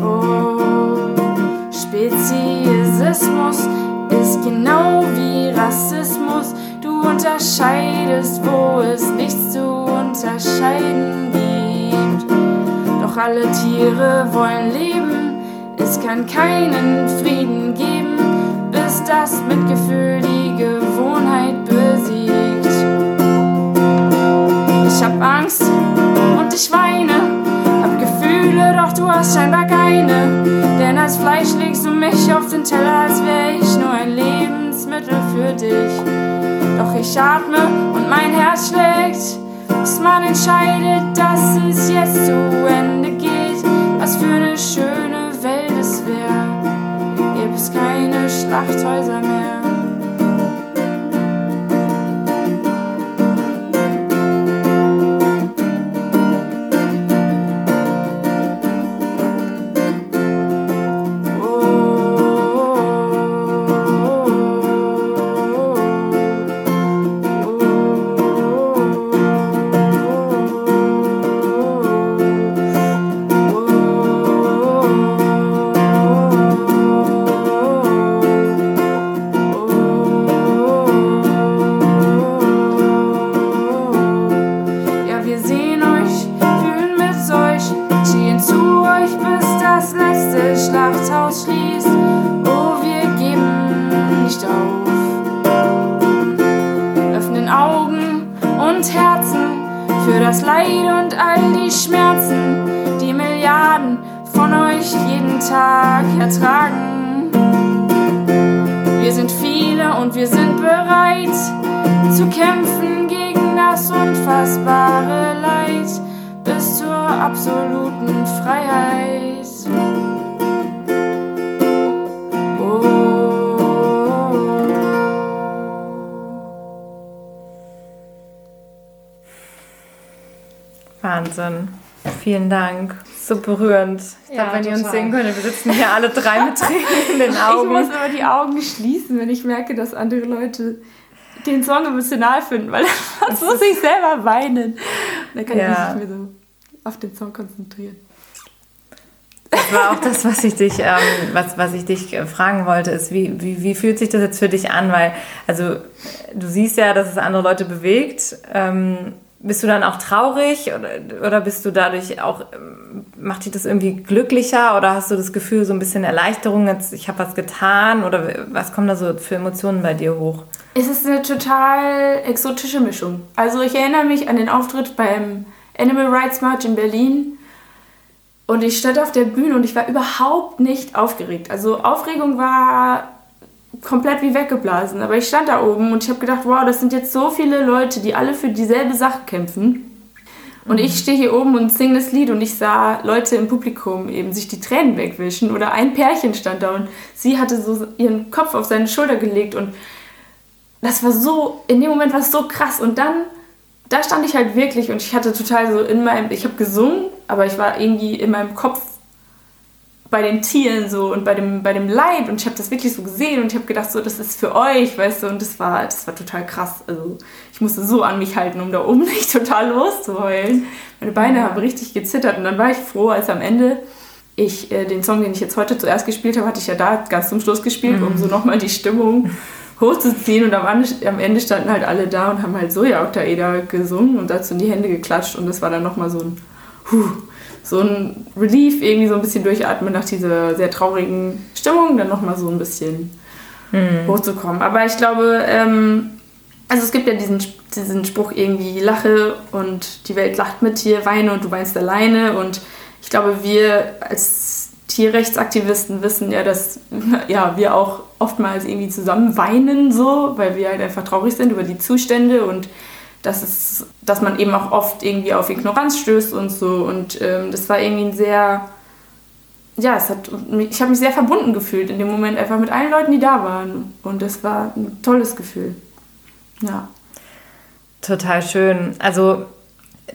Oh, Speziesismus ist genau wie Rassismus. Du unterscheidest, wo es nichts zu unterscheiden gibt. Doch alle Tiere wollen leben, es kann keinen Frieden geben, bis das Mitgefühl die Gewohnheit hab Angst und ich weine, hab Gefühle, doch du hast scheinbar keine. Denn als Fleisch legst du mich auf den Teller, als wär ich nur ein Lebensmittel für dich. Doch ich atme und mein Herz schlägt, bis man entscheidet, dass es jetzt zu Ende geht. Was für eine schöne Welt es wär, gäbe es keine Schlachthäuser mehr. Vielen Dank. So berührend. Ich Ja, glaube, wenn ihr uns total. sehen könntet, wir sitzen hier alle drei mit Tränen in den Ich Augen. muss immer die Augen schließen, wenn ich merke, dass andere Leute den Song emotional finden, weil <laughs> dann muss ich selber weinen. Dann kann Ja. ich mich nicht mehr so auf den Song konzentrieren. Das war auch das, was ich dich, ähm, was, was ich dich fragen wollte, ist, wie, wie, wie fühlt sich das jetzt für dich an? Weil, also, du siehst ja, dass es andere Leute bewegt. Ähm, bist du dann auch traurig oder, oder bist du dadurch auch, macht dich das irgendwie glücklicher oder hast du das Gefühl, so ein bisschen Erleichterung, jetzt, ich habe was getan oder was kommen da so für Emotionen bei dir hoch? Es ist eine total exotische Mischung. Also ich erinnere mich an den Auftritt beim Animal Rights March in Berlin und ich stand auf der Bühne und ich war überhaupt nicht aufgeregt. Also Aufregung war komplett wie weggeblasen, aber ich stand da oben und ich habe gedacht, wow, das sind jetzt so viele Leute, die alle für dieselbe Sache kämpfen. Und ich stehe hier oben und singe das Lied und ich sah Leute im Publikum eben sich die Tränen wegwischen oder ein Pärchen stand da und sie hatte so ihren Kopf auf seine Schulter gelegt und das war so, in dem Moment war es so krass. Und dann, da stand ich halt wirklich und ich hatte total so in meinem, ich habe gesungen, aber ich war irgendwie in meinem Kopf bei den Tieren so und bei dem, bei dem Leid und ich habe das wirklich so gesehen und ich habe gedacht, so, das ist für euch, weißt du, und das war, das war total krass. Also ich musste so an mich halten, um da oben <laughs> nicht total loszuheulen. Meine Beine haben richtig gezittert. Und dann war ich froh, als am Ende ich äh, den Song, den ich jetzt heute zuerst gespielt habe, hatte ich ja da ganz zum Schluss gespielt, um so nochmal die Stimmung hochzuziehen. Und am Ende, am Ende standen halt alle da und haben halt Soja Octaeder gesungen und dazu in die Hände geklatscht. Und das war dann nochmal so ein Huh, so ein Relief, irgendwie so ein bisschen durchatmen nach dieser sehr traurigen Stimmung, dann nochmal so ein bisschen hochzukommen. Aber ich glaube, ähm, also es gibt ja diesen, diesen Spruch irgendwie, lache und die Welt lacht mit dir, weine und du weinst alleine. Und ich glaube, wir als Tierrechtsaktivisten wissen ja, dass <laughs> ja, wir auch oftmals irgendwie zusammen weinen, so, weil wir halt einfach traurig sind über die Zustände und dass, es, dass man eben auch oft irgendwie auf Ignoranz stößt und so. Und ähm, das war irgendwie ein sehr, ja, es hat, ich habe mich sehr verbunden gefühlt in dem Moment einfach mit allen Leuten, die da waren. Und das war ein tolles Gefühl. Ja. Total schön. Also,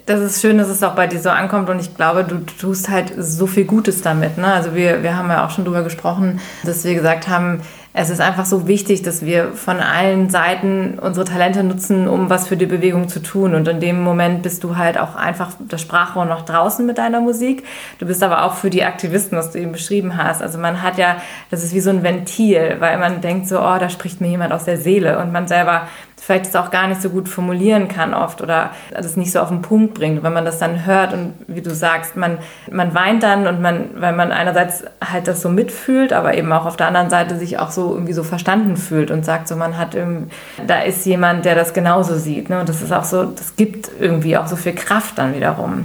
das ist schön, dass es auch bei dir so ankommt und ich glaube, du tust halt so viel Gutes damit. Ne? Also wir, wir haben ja auch schon drüber gesprochen, dass wir gesagt haben, es ist einfach so wichtig, dass wir von allen Seiten unsere Talente nutzen, um was für die Bewegung zu tun. Und in dem Moment bist du halt auch einfach das Sprachrohr noch draußen mit deiner Musik. Du bist aber auch für die Aktivisten, was du eben beschrieben hast. Also man hat ja, das ist wie so ein Ventil, weil man denkt so, oh, da spricht mir jemand aus der Seele und man selber vielleicht es auch gar nicht so gut formulieren kann oft oder das nicht so auf den Punkt bringt. Wenn man das dann hört und wie du sagst, man, man weint dann und man, weil man einerseits halt das so mitfühlt, aber eben auch auf der anderen Seite sich auch so irgendwie so verstanden fühlt und sagt so, man hat da ist jemand, der das genauso sieht. Ne? Und das ist auch so, das gibt irgendwie auch so viel Kraft dann wiederum.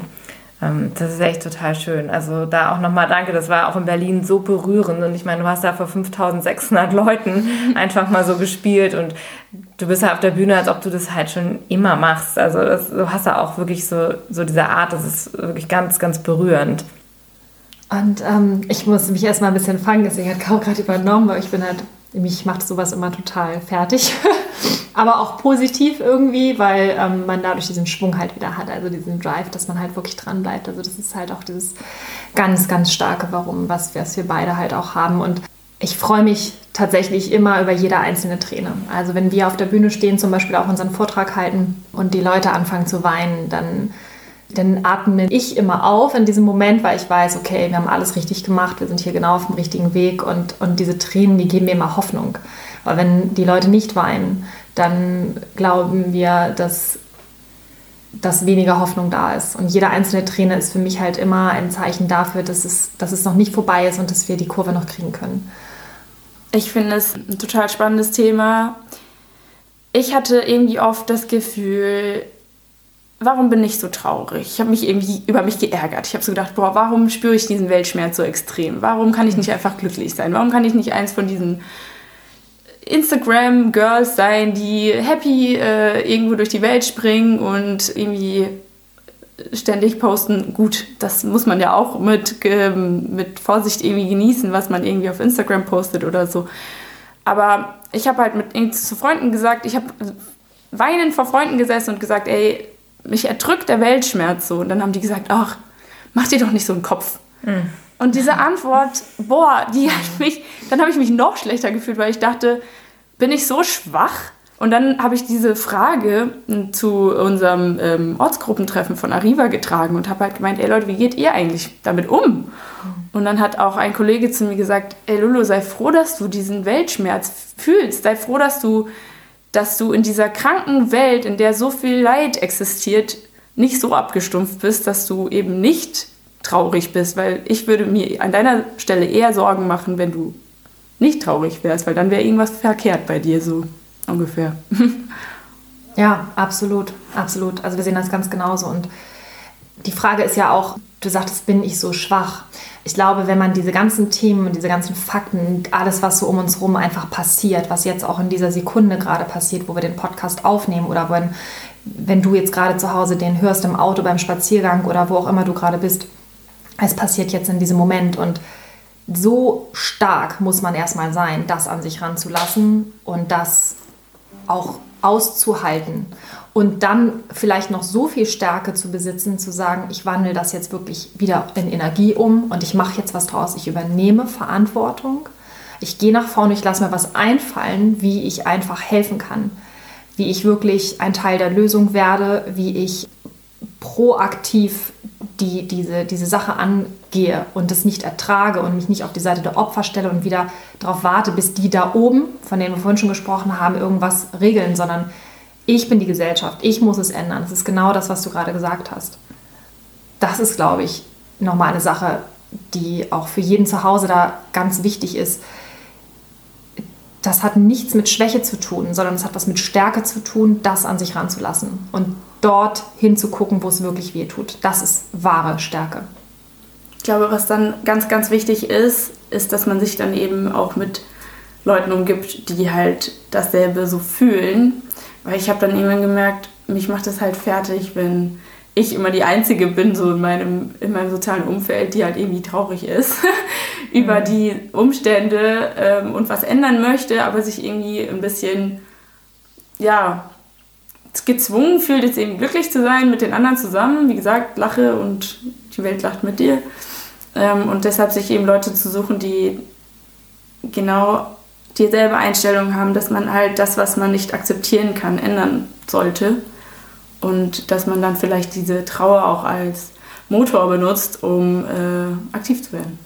Ähm, Das ist echt total schön. Also da auch nochmal danke, das war auch in Berlin so berührend und ich meine, du hast da vor 5600 Leuten einfach mal so gespielt und du bist ja auf der Bühne, als ob du das halt schon immer machst. Also das, du hast da auch wirklich so, so diese Art, das ist wirklich ganz, ganz berührend. Und ähm, ich muss mich erstmal ein bisschen fangen, deswegen hat Kau gerade übernommen, weil ich bin halt, mich macht sowas immer total fertig. <laughs> Aber auch positiv irgendwie, weil ähm, man dadurch diesen Schwung halt wieder hat, also diesen Drive, dass man halt wirklich dran bleibt. Also das ist halt auch dieses ganz, ganz starke Warum, was, was wir beide halt auch haben. Und ich freue mich tatsächlich immer über jede einzelne Träne. Also wenn wir auf der Bühne stehen, zum Beispiel auch unseren Vortrag halten und die Leute anfangen zu weinen, dann dann atme ich immer auf in diesem Moment, weil ich weiß, okay, wir haben alles richtig gemacht, wir sind hier genau auf dem richtigen Weg und, und diese Tränen, die geben mir immer Hoffnung. Weil wenn die Leute nicht weinen, dann glauben wir, dass, dass weniger Hoffnung da ist. Und jede einzelne Träne ist für mich halt immer ein Zeichen dafür, dass es, dass es noch nicht vorbei ist und dass wir die Kurve noch kriegen können. Ich finde es ein total spannendes Thema. Ich hatte irgendwie oft das Gefühl, warum bin ich so traurig? Ich habe mich irgendwie über mich geärgert. Ich habe so gedacht, boah, warum spüre ich diesen Weltschmerz so extrem? Warum kann ich nicht einfach glücklich sein? Warum kann ich nicht eins von diesen Instagram-Girls sein, die happy äh, irgendwo durch die Welt springen und irgendwie ständig posten. Gut, das muss man ja auch mit, ähm, mit Vorsicht irgendwie genießen, was man irgendwie auf Instagram postet oder so. Aber ich habe halt mit zu Freunden gesagt, ich habe weinend vor Freunden gesessen und gesagt, ey, mich erdrückt der Weltschmerz so. Und dann haben die gesagt, ach, mach dir doch nicht so einen Kopf. Mhm. Und diese Antwort, boah, die hat mich, dann habe ich mich noch schlechter gefühlt, weil ich dachte, bin ich so schwach? Und dann habe ich diese Frage zu unserem ähm, Ortsgruppentreffen von Arriva getragen und habe halt gemeint, ey Leute, wie geht ihr eigentlich damit um? Und dann hat auch ein Kollege zu mir gesagt, ey Lulu, sei froh, dass du diesen Weltschmerz fühlst. Sei froh, dass du, dass du in dieser kranken Welt, in der so viel Leid existiert, nicht so abgestumpft bist, dass du eben nicht traurig bist. Weil ich würde mir an deiner Stelle eher Sorgen machen, wenn du nicht traurig wärst, weil dann wäre irgendwas verkehrt bei dir so ungefähr. <laughs> ja, absolut, absolut. Also wir sehen das ganz genauso. Und die Frage ist ja auch, du sagtest, bin ich so schwach? Ich glaube, wenn man diese ganzen Themen und diese ganzen Fakten, alles, was so um uns herum einfach passiert, was jetzt auch in dieser Sekunde gerade passiert, wo wir den Podcast aufnehmen oder wenn, wenn du jetzt gerade zu Hause den hörst im Auto beim Spaziergang oder wo auch immer du gerade bist, es passiert jetzt in diesem Moment und so stark muss man erstmal sein, das an sich ranzulassen und das auch auszuhalten und dann vielleicht noch so viel Stärke zu besitzen, zu sagen, ich wandle das jetzt wirklich wieder in Energie um und ich mache jetzt was draus, ich übernehme Verantwortung, ich gehe nach vorne, ich lasse mir was einfallen, wie ich einfach helfen kann, wie ich wirklich ein Teil der Lösung werde, wie ich proaktiv die, diese, diese Sache angehe und das nicht ertrage und mich nicht auf die Seite der Opfer stelle und wieder darauf warte, bis die da oben, von denen wir vorhin schon gesprochen haben, irgendwas regeln, sondern ich bin die Gesellschaft, ich muss es ändern. Das ist genau das, was du gerade gesagt hast. Das ist, glaube ich, nochmal eine Sache, die auch für jeden zu Hause da ganz wichtig ist. Das hat nichts mit Schwäche zu tun, sondern es hat was mit Stärke zu tun, das an sich ranzulassen. Und dort hinzugucken, wo es wirklich weh tut. Das ist wahre Stärke. Ich glaube, was dann ganz, ganz wichtig ist, ist, dass man sich dann eben auch mit Leuten umgibt, die halt dasselbe so fühlen. Weil ich habe dann irgendwann gemerkt, mich macht es halt fertig, wenn ich immer die Einzige bin, so in meinem, in meinem sozialen Umfeld, die halt irgendwie traurig ist <laughs> über mhm. die Umstände ähm, und was ändern möchte, aber sich irgendwie ein bisschen, ja, gezwungen fühlt, jetzt eben glücklich zu sein mit den anderen zusammen. Wie gesagt, lache und die Welt lacht mit dir. Ähm, und deshalb sich eben Leute zu suchen, die genau dieselbe Einstellung haben, dass man halt das, was man nicht akzeptieren kann, ändern sollte. Und dass man dann vielleicht diese Trauer auch als Motor benutzt, um äh, aktiv zu werden.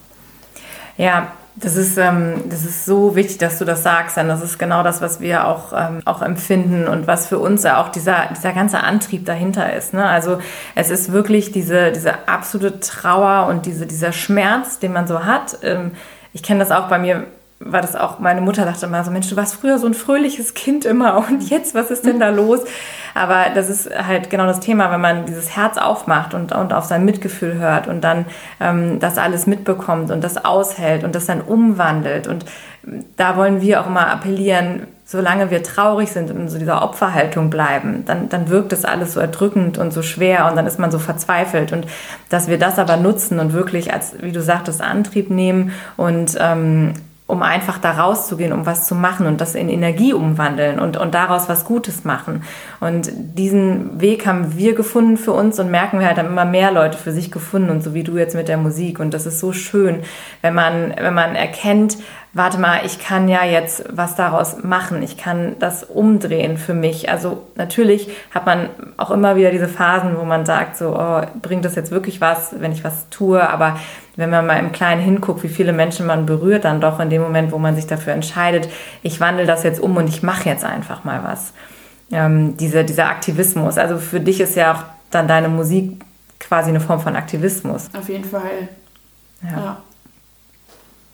Ja, das ist, ähm, das ist so wichtig, dass du das sagst, denn das ist genau das, was wir auch, ähm, auch empfinden und was für uns ja auch dieser, dieser ganze Antrieb dahinter ist. Ne? Also es ist wirklich diese, diese absolute Trauer und diese, dieser Schmerz, den man so hat. Ähm, ich kenne das auch bei mir war das auch, meine Mutter dachte immer so, Mensch, du warst früher so ein fröhliches Kind immer <laughs> und jetzt, was ist denn da los? Aber das ist halt genau das Thema, wenn man dieses Herz aufmacht und, und auf sein Mitgefühl hört und dann ähm, das alles mitbekommt und das aushält und das dann umwandelt. Und da wollen wir auch immer appellieren, solange wir traurig sind und in so dieser Opferhaltung bleiben, dann, dann wirkt das alles so erdrückend und so schwer und dann ist man so verzweifelt. Und dass wir das aber nutzen und wirklich als, wie du sagtest, Antrieb nehmen und ähm, um einfach da rauszugehen, um was zu machen und das in Energie umwandeln und, und daraus was Gutes machen. Und diesen Weg haben wir gefunden für uns und merken wir halt haben immer mehr Leute für sich gefunden und so wie du jetzt mit der Musik. Und das ist so schön, wenn man, wenn man erkennt, warte mal, ich kann ja jetzt was daraus machen, ich kann das umdrehen für mich. Also natürlich hat man auch immer wieder diese Phasen, wo man sagt, so, oh, bringt das jetzt wirklich was, wenn ich was tue, aber wenn man mal im Kleinen hinguckt, wie viele Menschen man berührt, dann doch in dem Moment, wo man sich dafür entscheidet, ich wandle das jetzt um und ich mache jetzt einfach mal was. Ähm, diese, dieser Aktivismus, also für dich ist ja auch dann deine Musik quasi eine Form von Aktivismus. Auf jeden Fall. ja. ja.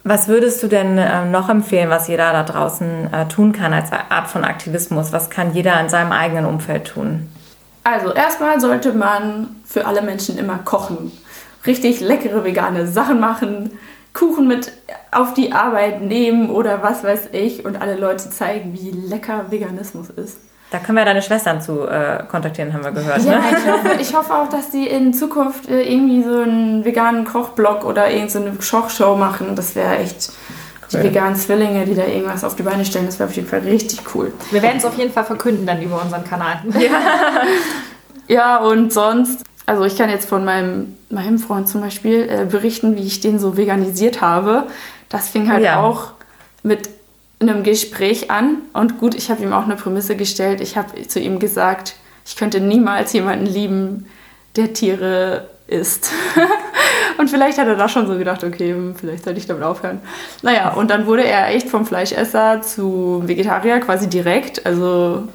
Was würdest du denn äh, noch empfehlen, was jeder da draußen äh, tun kann als Art von Aktivismus? Was kann jeder in seinem eigenen Umfeld tun? Also erstmal sollte man für alle Menschen immer kochen. Richtig leckere vegane Sachen machen, Kuchen mit auf die Arbeit nehmen oder was weiß ich und alle Leute zeigen, wie lecker Veganismus ist. Da können wir deine Schwestern zu äh, kontaktieren, haben wir gehört. Ja, ne? ich hoffe, ich hoffe auch, dass die in Zukunft äh, irgendwie so einen veganen Kochblog oder irgendeine so Kochshow machen. Das wäre echt die Cool. veganen Zwillinge, die da irgendwas auf die Beine stellen. Das wäre auf jeden Fall richtig cool. Wir werden es auf jeden Fall verkünden dann über unseren Kanal. Ja, <laughs> und sonst, also ich kann jetzt von meinem, meinem Freund zum Beispiel äh, berichten, wie ich den so veganisiert habe. Das fing halt Ja. auch mit einem Gespräch an. Und gut, ich habe ihm auch eine Prämisse gestellt. Ich habe zu ihm gesagt, ich könnte niemals jemanden lieben, der Tiere isst. <laughs> und vielleicht hat er da schon so gedacht, okay, vielleicht sollte ich damit aufhören. Naja, und dann wurde er echt vom Fleischesser zu Vegetarier quasi direkt. Also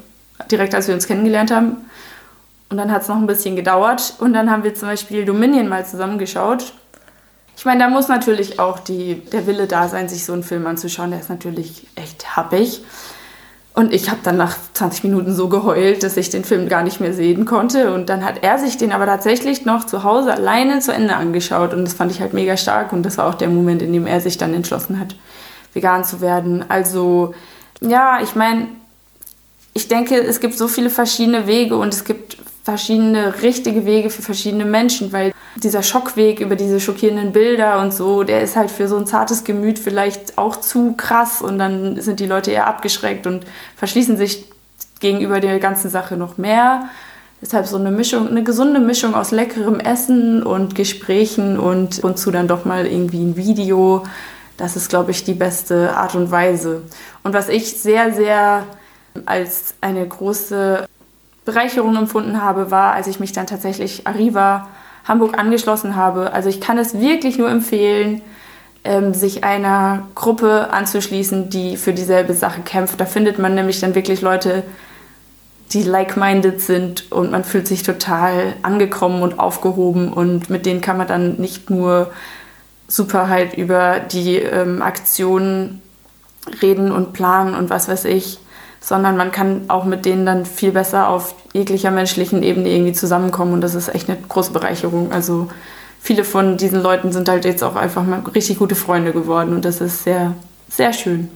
direkt, als wir uns kennengelernt haben. Und dann hat es noch ein bisschen gedauert. Und dann haben wir zum Beispiel Dominion mal zusammengeschaut. Ich meine, da muss natürlich auch die, der Wille da sein, sich so einen Film anzuschauen. Der ist natürlich echt happig. Und ich habe dann nach 20 Minuten so geheult, dass ich den Film gar nicht mehr sehen konnte. Und dann hat er sich den aber tatsächlich noch zu Hause alleine zu Ende angeschaut. Und das fand ich halt mega stark. Und das war auch der Moment, in dem er sich dann entschlossen hat, vegan zu werden. Also, ja, ich meine, ich denke, es gibt so viele verschiedene Wege und es gibt verschiedene richtige Wege für verschiedene Menschen, weil dieser Schockweg über diese schockierenden Bilder und so, der ist halt für so ein zartes Gemüt vielleicht auch zu krass und dann sind die Leute eher abgeschreckt und verschließen sich gegenüber der ganzen Sache noch mehr. Deshalb so eine Mischung, eine gesunde Mischung aus leckerem Essen und Gesprächen und und zu dann doch mal irgendwie ein Video. Das ist, glaube ich, die beste Art und Weise. Und was ich sehr, sehr als eine große Bereicherung empfunden habe, war, als ich mich dann tatsächlich Arriva Hamburg angeschlossen habe. Also ich kann es wirklich nur empfehlen, ähm, sich einer Gruppe anzuschließen, die für dieselbe Sache kämpft. Da findet man nämlich dann wirklich Leute, die like-minded sind und man fühlt sich total angekommen und aufgehoben und mit denen kann man dann nicht nur super halt über die ähm, Aktionen reden und planen und was weiß ich, sondern man kann auch mit denen dann viel besser auf jeglicher menschlichen Ebene irgendwie zusammenkommen und das ist echt eine große Bereicherung. Also viele von diesen Leuten sind halt jetzt auch einfach mal richtig gute Freunde geworden und das ist sehr, sehr schön.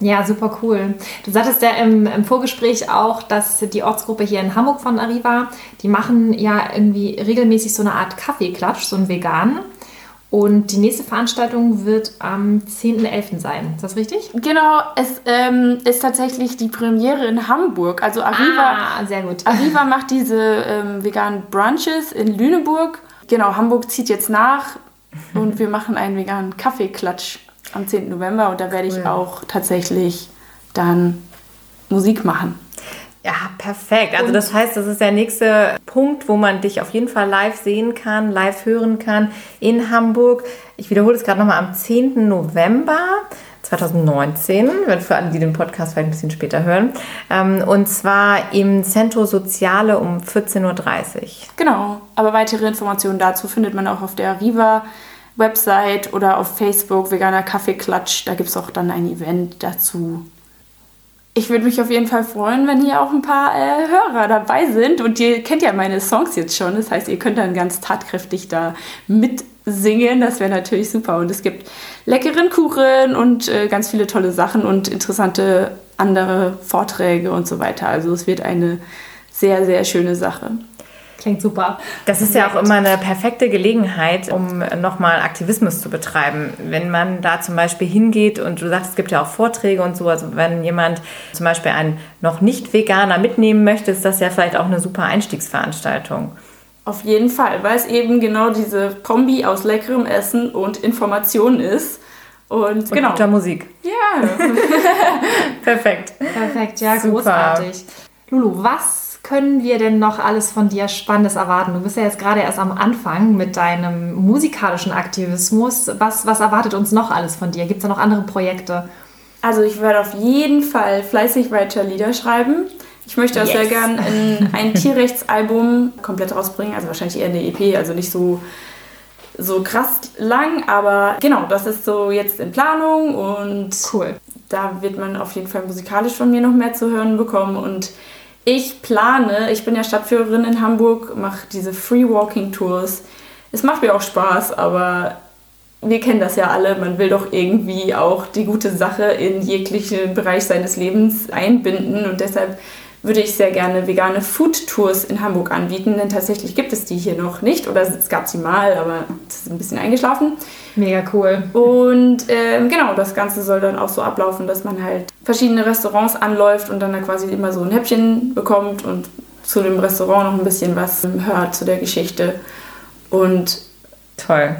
Ja, super cool. Du sagtest ja im, im Vorgespräch auch, dass die Ortsgruppe hier in Hamburg von Arriva, die machen ja irgendwie regelmäßig so eine Art Kaffeeklatsch, so einen veganen. Und die nächste Veranstaltung wird am 10.11. sein. Ist das richtig? Genau, es ähm, ist tatsächlich die Premiere in Hamburg. Also Arriva, Ah, sehr gut. Arriva macht diese ähm, veganen Brunches in Lüneburg. Genau, Hamburg zieht jetzt nach und wir machen einen veganen Kaffeeklatsch am 10. November und da werde ich Cool. auch tatsächlich dann Musik machen. Ja, perfekt. Also das heißt, das ist der nächste Punkt, wo man dich auf jeden Fall live sehen kann, live hören kann in Hamburg. Ich wiederhole es gerade nochmal am 10. November 2019, wenn für alle, die den Podcast vielleicht ein bisschen später hören. Ähm, Und zwar im Centro Soziale um 14.30 Uhr. Genau, aber weitere Informationen dazu findet man auch auf der Arriva Website oder auf Facebook Veganer Kaffeeklatsch. Da gibt es auch dann ein Event dazu. Ich würde mich auf jeden Fall freuen, wenn hier auch ein paar äh, Hörer dabei sind. Und ihr kennt ja meine Songs jetzt schon. Das heißt, ihr könnt dann ganz tatkräftig da mitsingen. Das wäre natürlich super. Und es gibt leckeren Kuchen und äh, ganz viele tolle Sachen und interessante andere Vorträge und so weiter. Also es wird eine sehr, sehr schöne Sache. Klingt super. Das ist ja auch immer eine perfekte Gelegenheit, um nochmal Aktivismus zu betreiben. Wenn man da zum Beispiel hingeht und du sagst, es gibt ja auch Vorträge und so, also wenn jemand zum Beispiel einen noch nicht Veganer mitnehmen möchte, ist das ja vielleicht auch eine super Einstiegsveranstaltung. Auf jeden Fall, weil es eben genau diese Kombi aus leckerem Essen und Information ist. Und, Und genau. guter Musik. Ja. <laughs> Perfekt. Perfekt, ja, Super. großartig. Lulu, was können wir denn noch alles von dir Spannendes erwarten? Du bist ja jetzt gerade erst am Anfang mit deinem musikalischen Aktivismus. Was, was erwartet uns noch alles von dir? Gibt es da noch andere Projekte? Also ich werde auf jeden Fall fleißig weiter Lieder schreiben. Ich möchte auch Yes. sehr gern ein, ein <laughs> Tierrechtsalbum komplett rausbringen, also wahrscheinlich eher eine EP, also nicht so, so krass lang, aber genau, das ist so jetzt in Planung und Cool. da wird man auf jeden Fall musikalisch von mir noch mehr zu hören bekommen und Ich plane, ich bin ja Stadtführerin in Hamburg, mache diese Free Walking Tours. Es macht mir auch Spaß, aber wir kennen das ja alle, man will doch irgendwie auch die gute Sache in jeglichen Bereich seines Lebens einbinden und deshalb würde ich sehr gerne vegane Food Tours in Hamburg anbieten, denn tatsächlich gibt es die hier noch nicht oder es gab sie mal, aber es ist ein bisschen eingeschlafen. Mega cool. Und ähm, genau, das Ganze soll dann auch so ablaufen, dass man halt verschiedene Restaurants anläuft und dann da quasi immer so ein Häppchen bekommt und zu dem Restaurant noch ein bisschen was hört zu der Geschichte. Und Toll.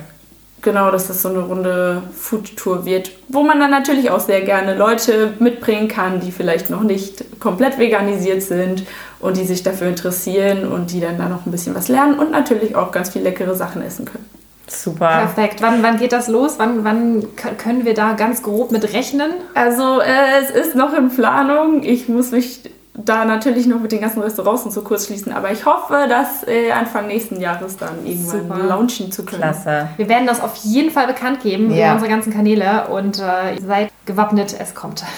genau, dass das so eine runde Food-Tour wird, wo man dann natürlich auch sehr gerne Leute mitbringen kann, die vielleicht noch nicht komplett veganisiert sind und die sich dafür interessieren und die dann da noch ein bisschen was lernen und natürlich auch ganz viel leckere Sachen essen können. Super. Perfekt. Wann, wann geht das los? Wann, wann können wir da ganz grob mit rechnen? Also äh, es ist noch in Planung. Ich muss mich da natürlich noch mit den ganzen Restaurants und so kurz schließen, aber ich hoffe, dass äh, Anfang nächsten Jahres dann irgendwann Super. launchen zu können. Klasse. Wir werden das auf jeden Fall bekannt geben Ja. über unsere ganzen Kanäle und äh, seid gewappnet, es kommt. <laughs>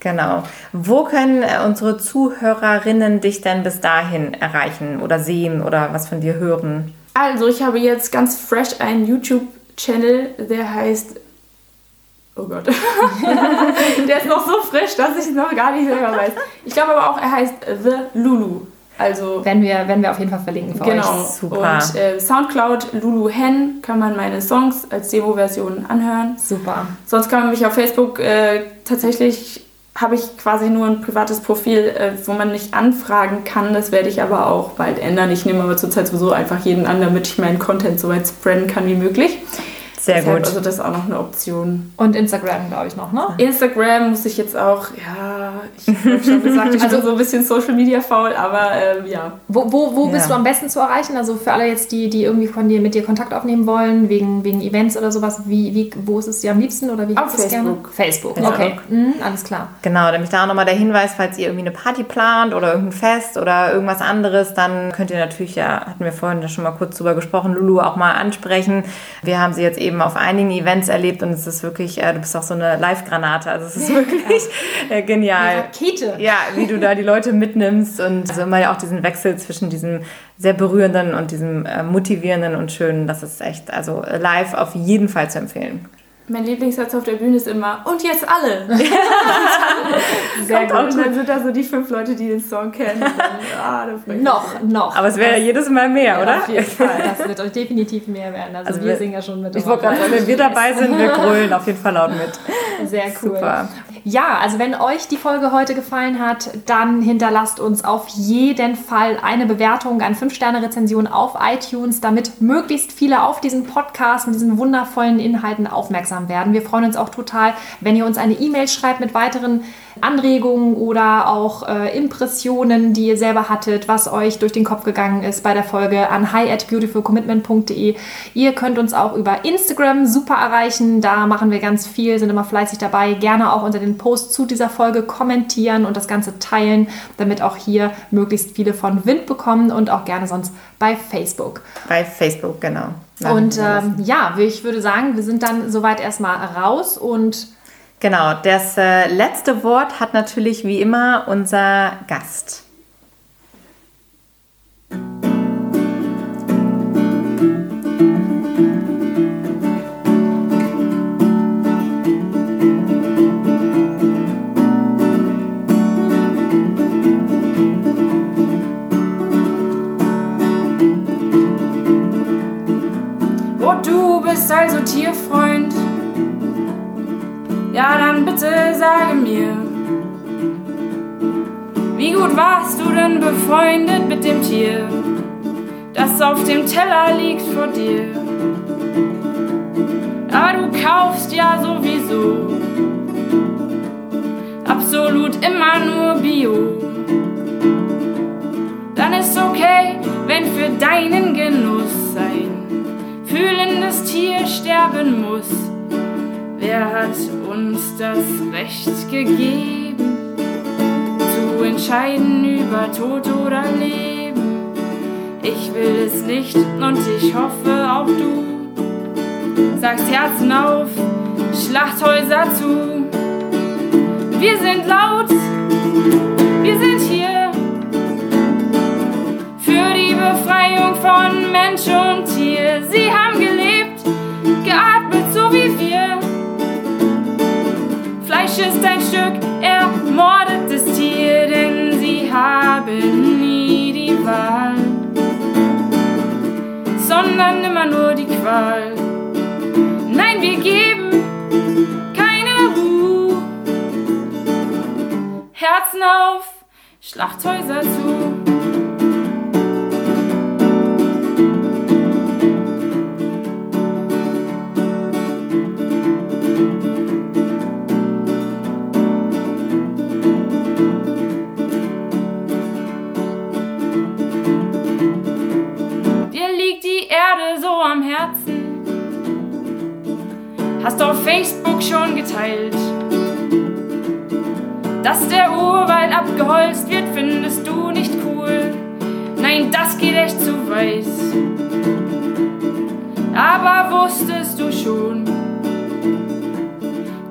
Genau. Wo können äh, unsere Zuhörerinnen dich denn bis dahin erreichen oder sehen oder was von dir hören? Also, ich habe jetzt ganz fresh einen YouTube-Channel, der heißt. Oh Gott. <laughs> der ist noch so frisch, dass ich es noch gar nicht selber weiß. Ich glaube aber auch, er heißt The Lulu. Also. Werden wir, werden wir auf jeden Fall verlinken für Genau. euch. Super. Und äh, Soundcloud Lulu Hen kann man meine Songs als Demo-Version anhören. Super. Sonst kann man mich auf Facebook äh, tatsächlich habe ich quasi nur ein privates Profil, äh, wo man mich anfragen kann. Das werde ich aber auch bald ändern. Ich nehme aber zurzeit sowieso einfach jeden an, damit ich meinen Content so weit spreaden kann wie möglich. Sehr Deshalb, gut. Also das ist auch noch eine Option. Und Instagram, glaube ich, noch, ne? Instagram muss ich jetzt auch, ja, ich habe schon <laughs> gesagt, ich bin so ein bisschen Social Media faul, aber ähm, ja. Wo, wo, wo bist Ja. du am besten zu erreichen? Also für alle jetzt, die, die irgendwie von dir mit dir Kontakt aufnehmen wollen, wegen, wegen Events oder sowas, wie, wie, wo ist es dir am liebsten oder wie Auf es gerne? Facebook. Facebook, Ja. okay. Mhm, alles klar. Genau, nämlich da auch nochmal der Hinweis, falls ihr irgendwie eine Party plant oder irgendein Fest oder irgendwas anderes, dann könnt ihr natürlich, ja, hatten wir vorhin ja schon mal kurz drüber gesprochen, Lulu auch mal ansprechen. Wir haben sie jetzt eben auf einigen Events erlebt und es ist wirklich, äh, du bist auch so eine Live-Granate, also es ist wirklich <laughs> äh, genial. Rakete. Ja, wie du da die Leute mitnimmst und also immer ja auch diesen Wechsel zwischen diesem sehr berührenden und diesem äh, motivierenden und schönen, das ist echt, also äh, live auf jeden Fall zu empfehlen. Mein Lieblingssatz auf der Bühne ist immer, und jetzt alle. Sehr <laughs> Und dann gut. sind da so die fünf Leute, die den Song kennen. <laughs> Ah. Noch, noch. Aber es wäre ja jedes Mal mehr, oder? Auf jeden Fall. Das wird euch definitiv mehr werden. Also, Also wir, wir- singen ja schon mit. Ich wollte gerade sagen, wenn wir dabei sind, wir <laughs> grölen auf jeden Fall laut mit. Sehr cool. Super. Ja, also wenn euch die Folge heute gefallen hat, dann hinterlasst uns auf jeden Fall eine Bewertung, eine 5-Sterne-Rezension auf iTunes, damit möglichst viele auf diesen Podcast mit diesen wundervollen Inhalten aufmerksam werden. Wir freuen uns auch total, wenn ihr uns eine E-Mail schreibt mit weiteren Anregungen oder auch äh, Impressionen, die ihr selber hattet, was euch durch den Kopf gegangen ist bei der Folge an hi at beautifulcommitment.de. Ihr könnt uns auch über Instagram super erreichen. Da machen wir ganz viel, sind immer fleißig dabei. Gerne auch unter den Post zu dieser Folge kommentieren und das Ganze teilen, damit auch hier möglichst viele von Wind bekommen und auch gerne sonst bei Facebook. Bei Facebook, genau. Und ähm, ja, ich würde sagen, wir sind dann soweit erstmal raus und Genau, das äh, letzte Wort hat natürlich wie immer unser Gast. Oh, du bist also Tierfreund. Ja, dann bitte sage mir, wie gut warst du denn befreundet mit dem Tier, das auf dem Teller liegt vor dir? Aber du kaufst ja sowieso absolut immer nur Bio. Dann ist okay, wenn für deinen Genuss ein fühlendes Tier sterben muss. Er hat uns das Recht gegeben, zu entscheiden über Tod oder Leben. Ich will es nicht und ich hoffe auch du sagst Herzen auf, Schlachthäuser zu. Wir sind laut, wir sind hier für die Befreiung von Mensch und Tier. Sie haben gelebt, geatmet Fleisch ist ein Stück ermordetes Tier, denn sie haben nie die Wahl, sondern immer nur die Qual. Nein, wir geben keine Ruhe. Herzen auf, Schlachthäuser zu. Hast auf Facebook schon geteilt. Dass der Urwald abgeholzt wird, findest du nicht cool. Nein, das geht echt zu weit. Aber wusstest du schon,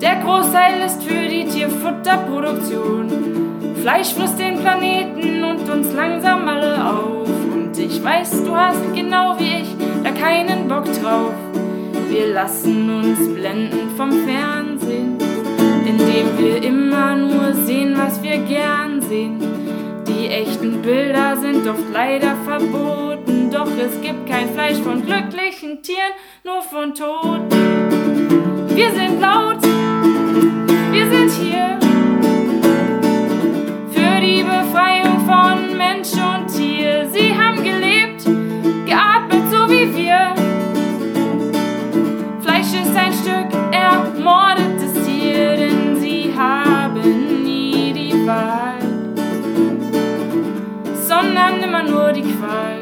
der Großteil ist für die Tierfutterproduktion. Fleisch frisst den Planeten und uns langsam alle auf. Und ich weiß, du hast genau wie ich da keinen Bock drauf. Wir lassen uns blenden vom Fernsehen, indem wir immer nur sehen, was wir gern sehen. Die echten Bilder sind oft leider verboten, doch es gibt kein Fleisch von glücklichen Tieren, nur von Toten. Wir sind laut, wir sind hier für die Befreiung die Qual.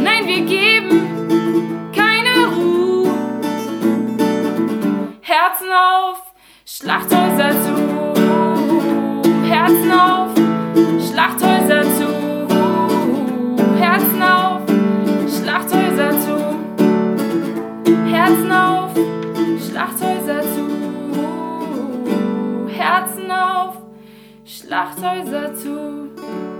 Nein, wir geben keine Ruhe. Herzen auf, Schlachthäuser zu. Herzen auf, Schlachthäuser zu. Herzen auf, Schlachthäuser zu. Herzen auf, Schlachthäuser zu. Herzen auf, Schlachthäuser zu.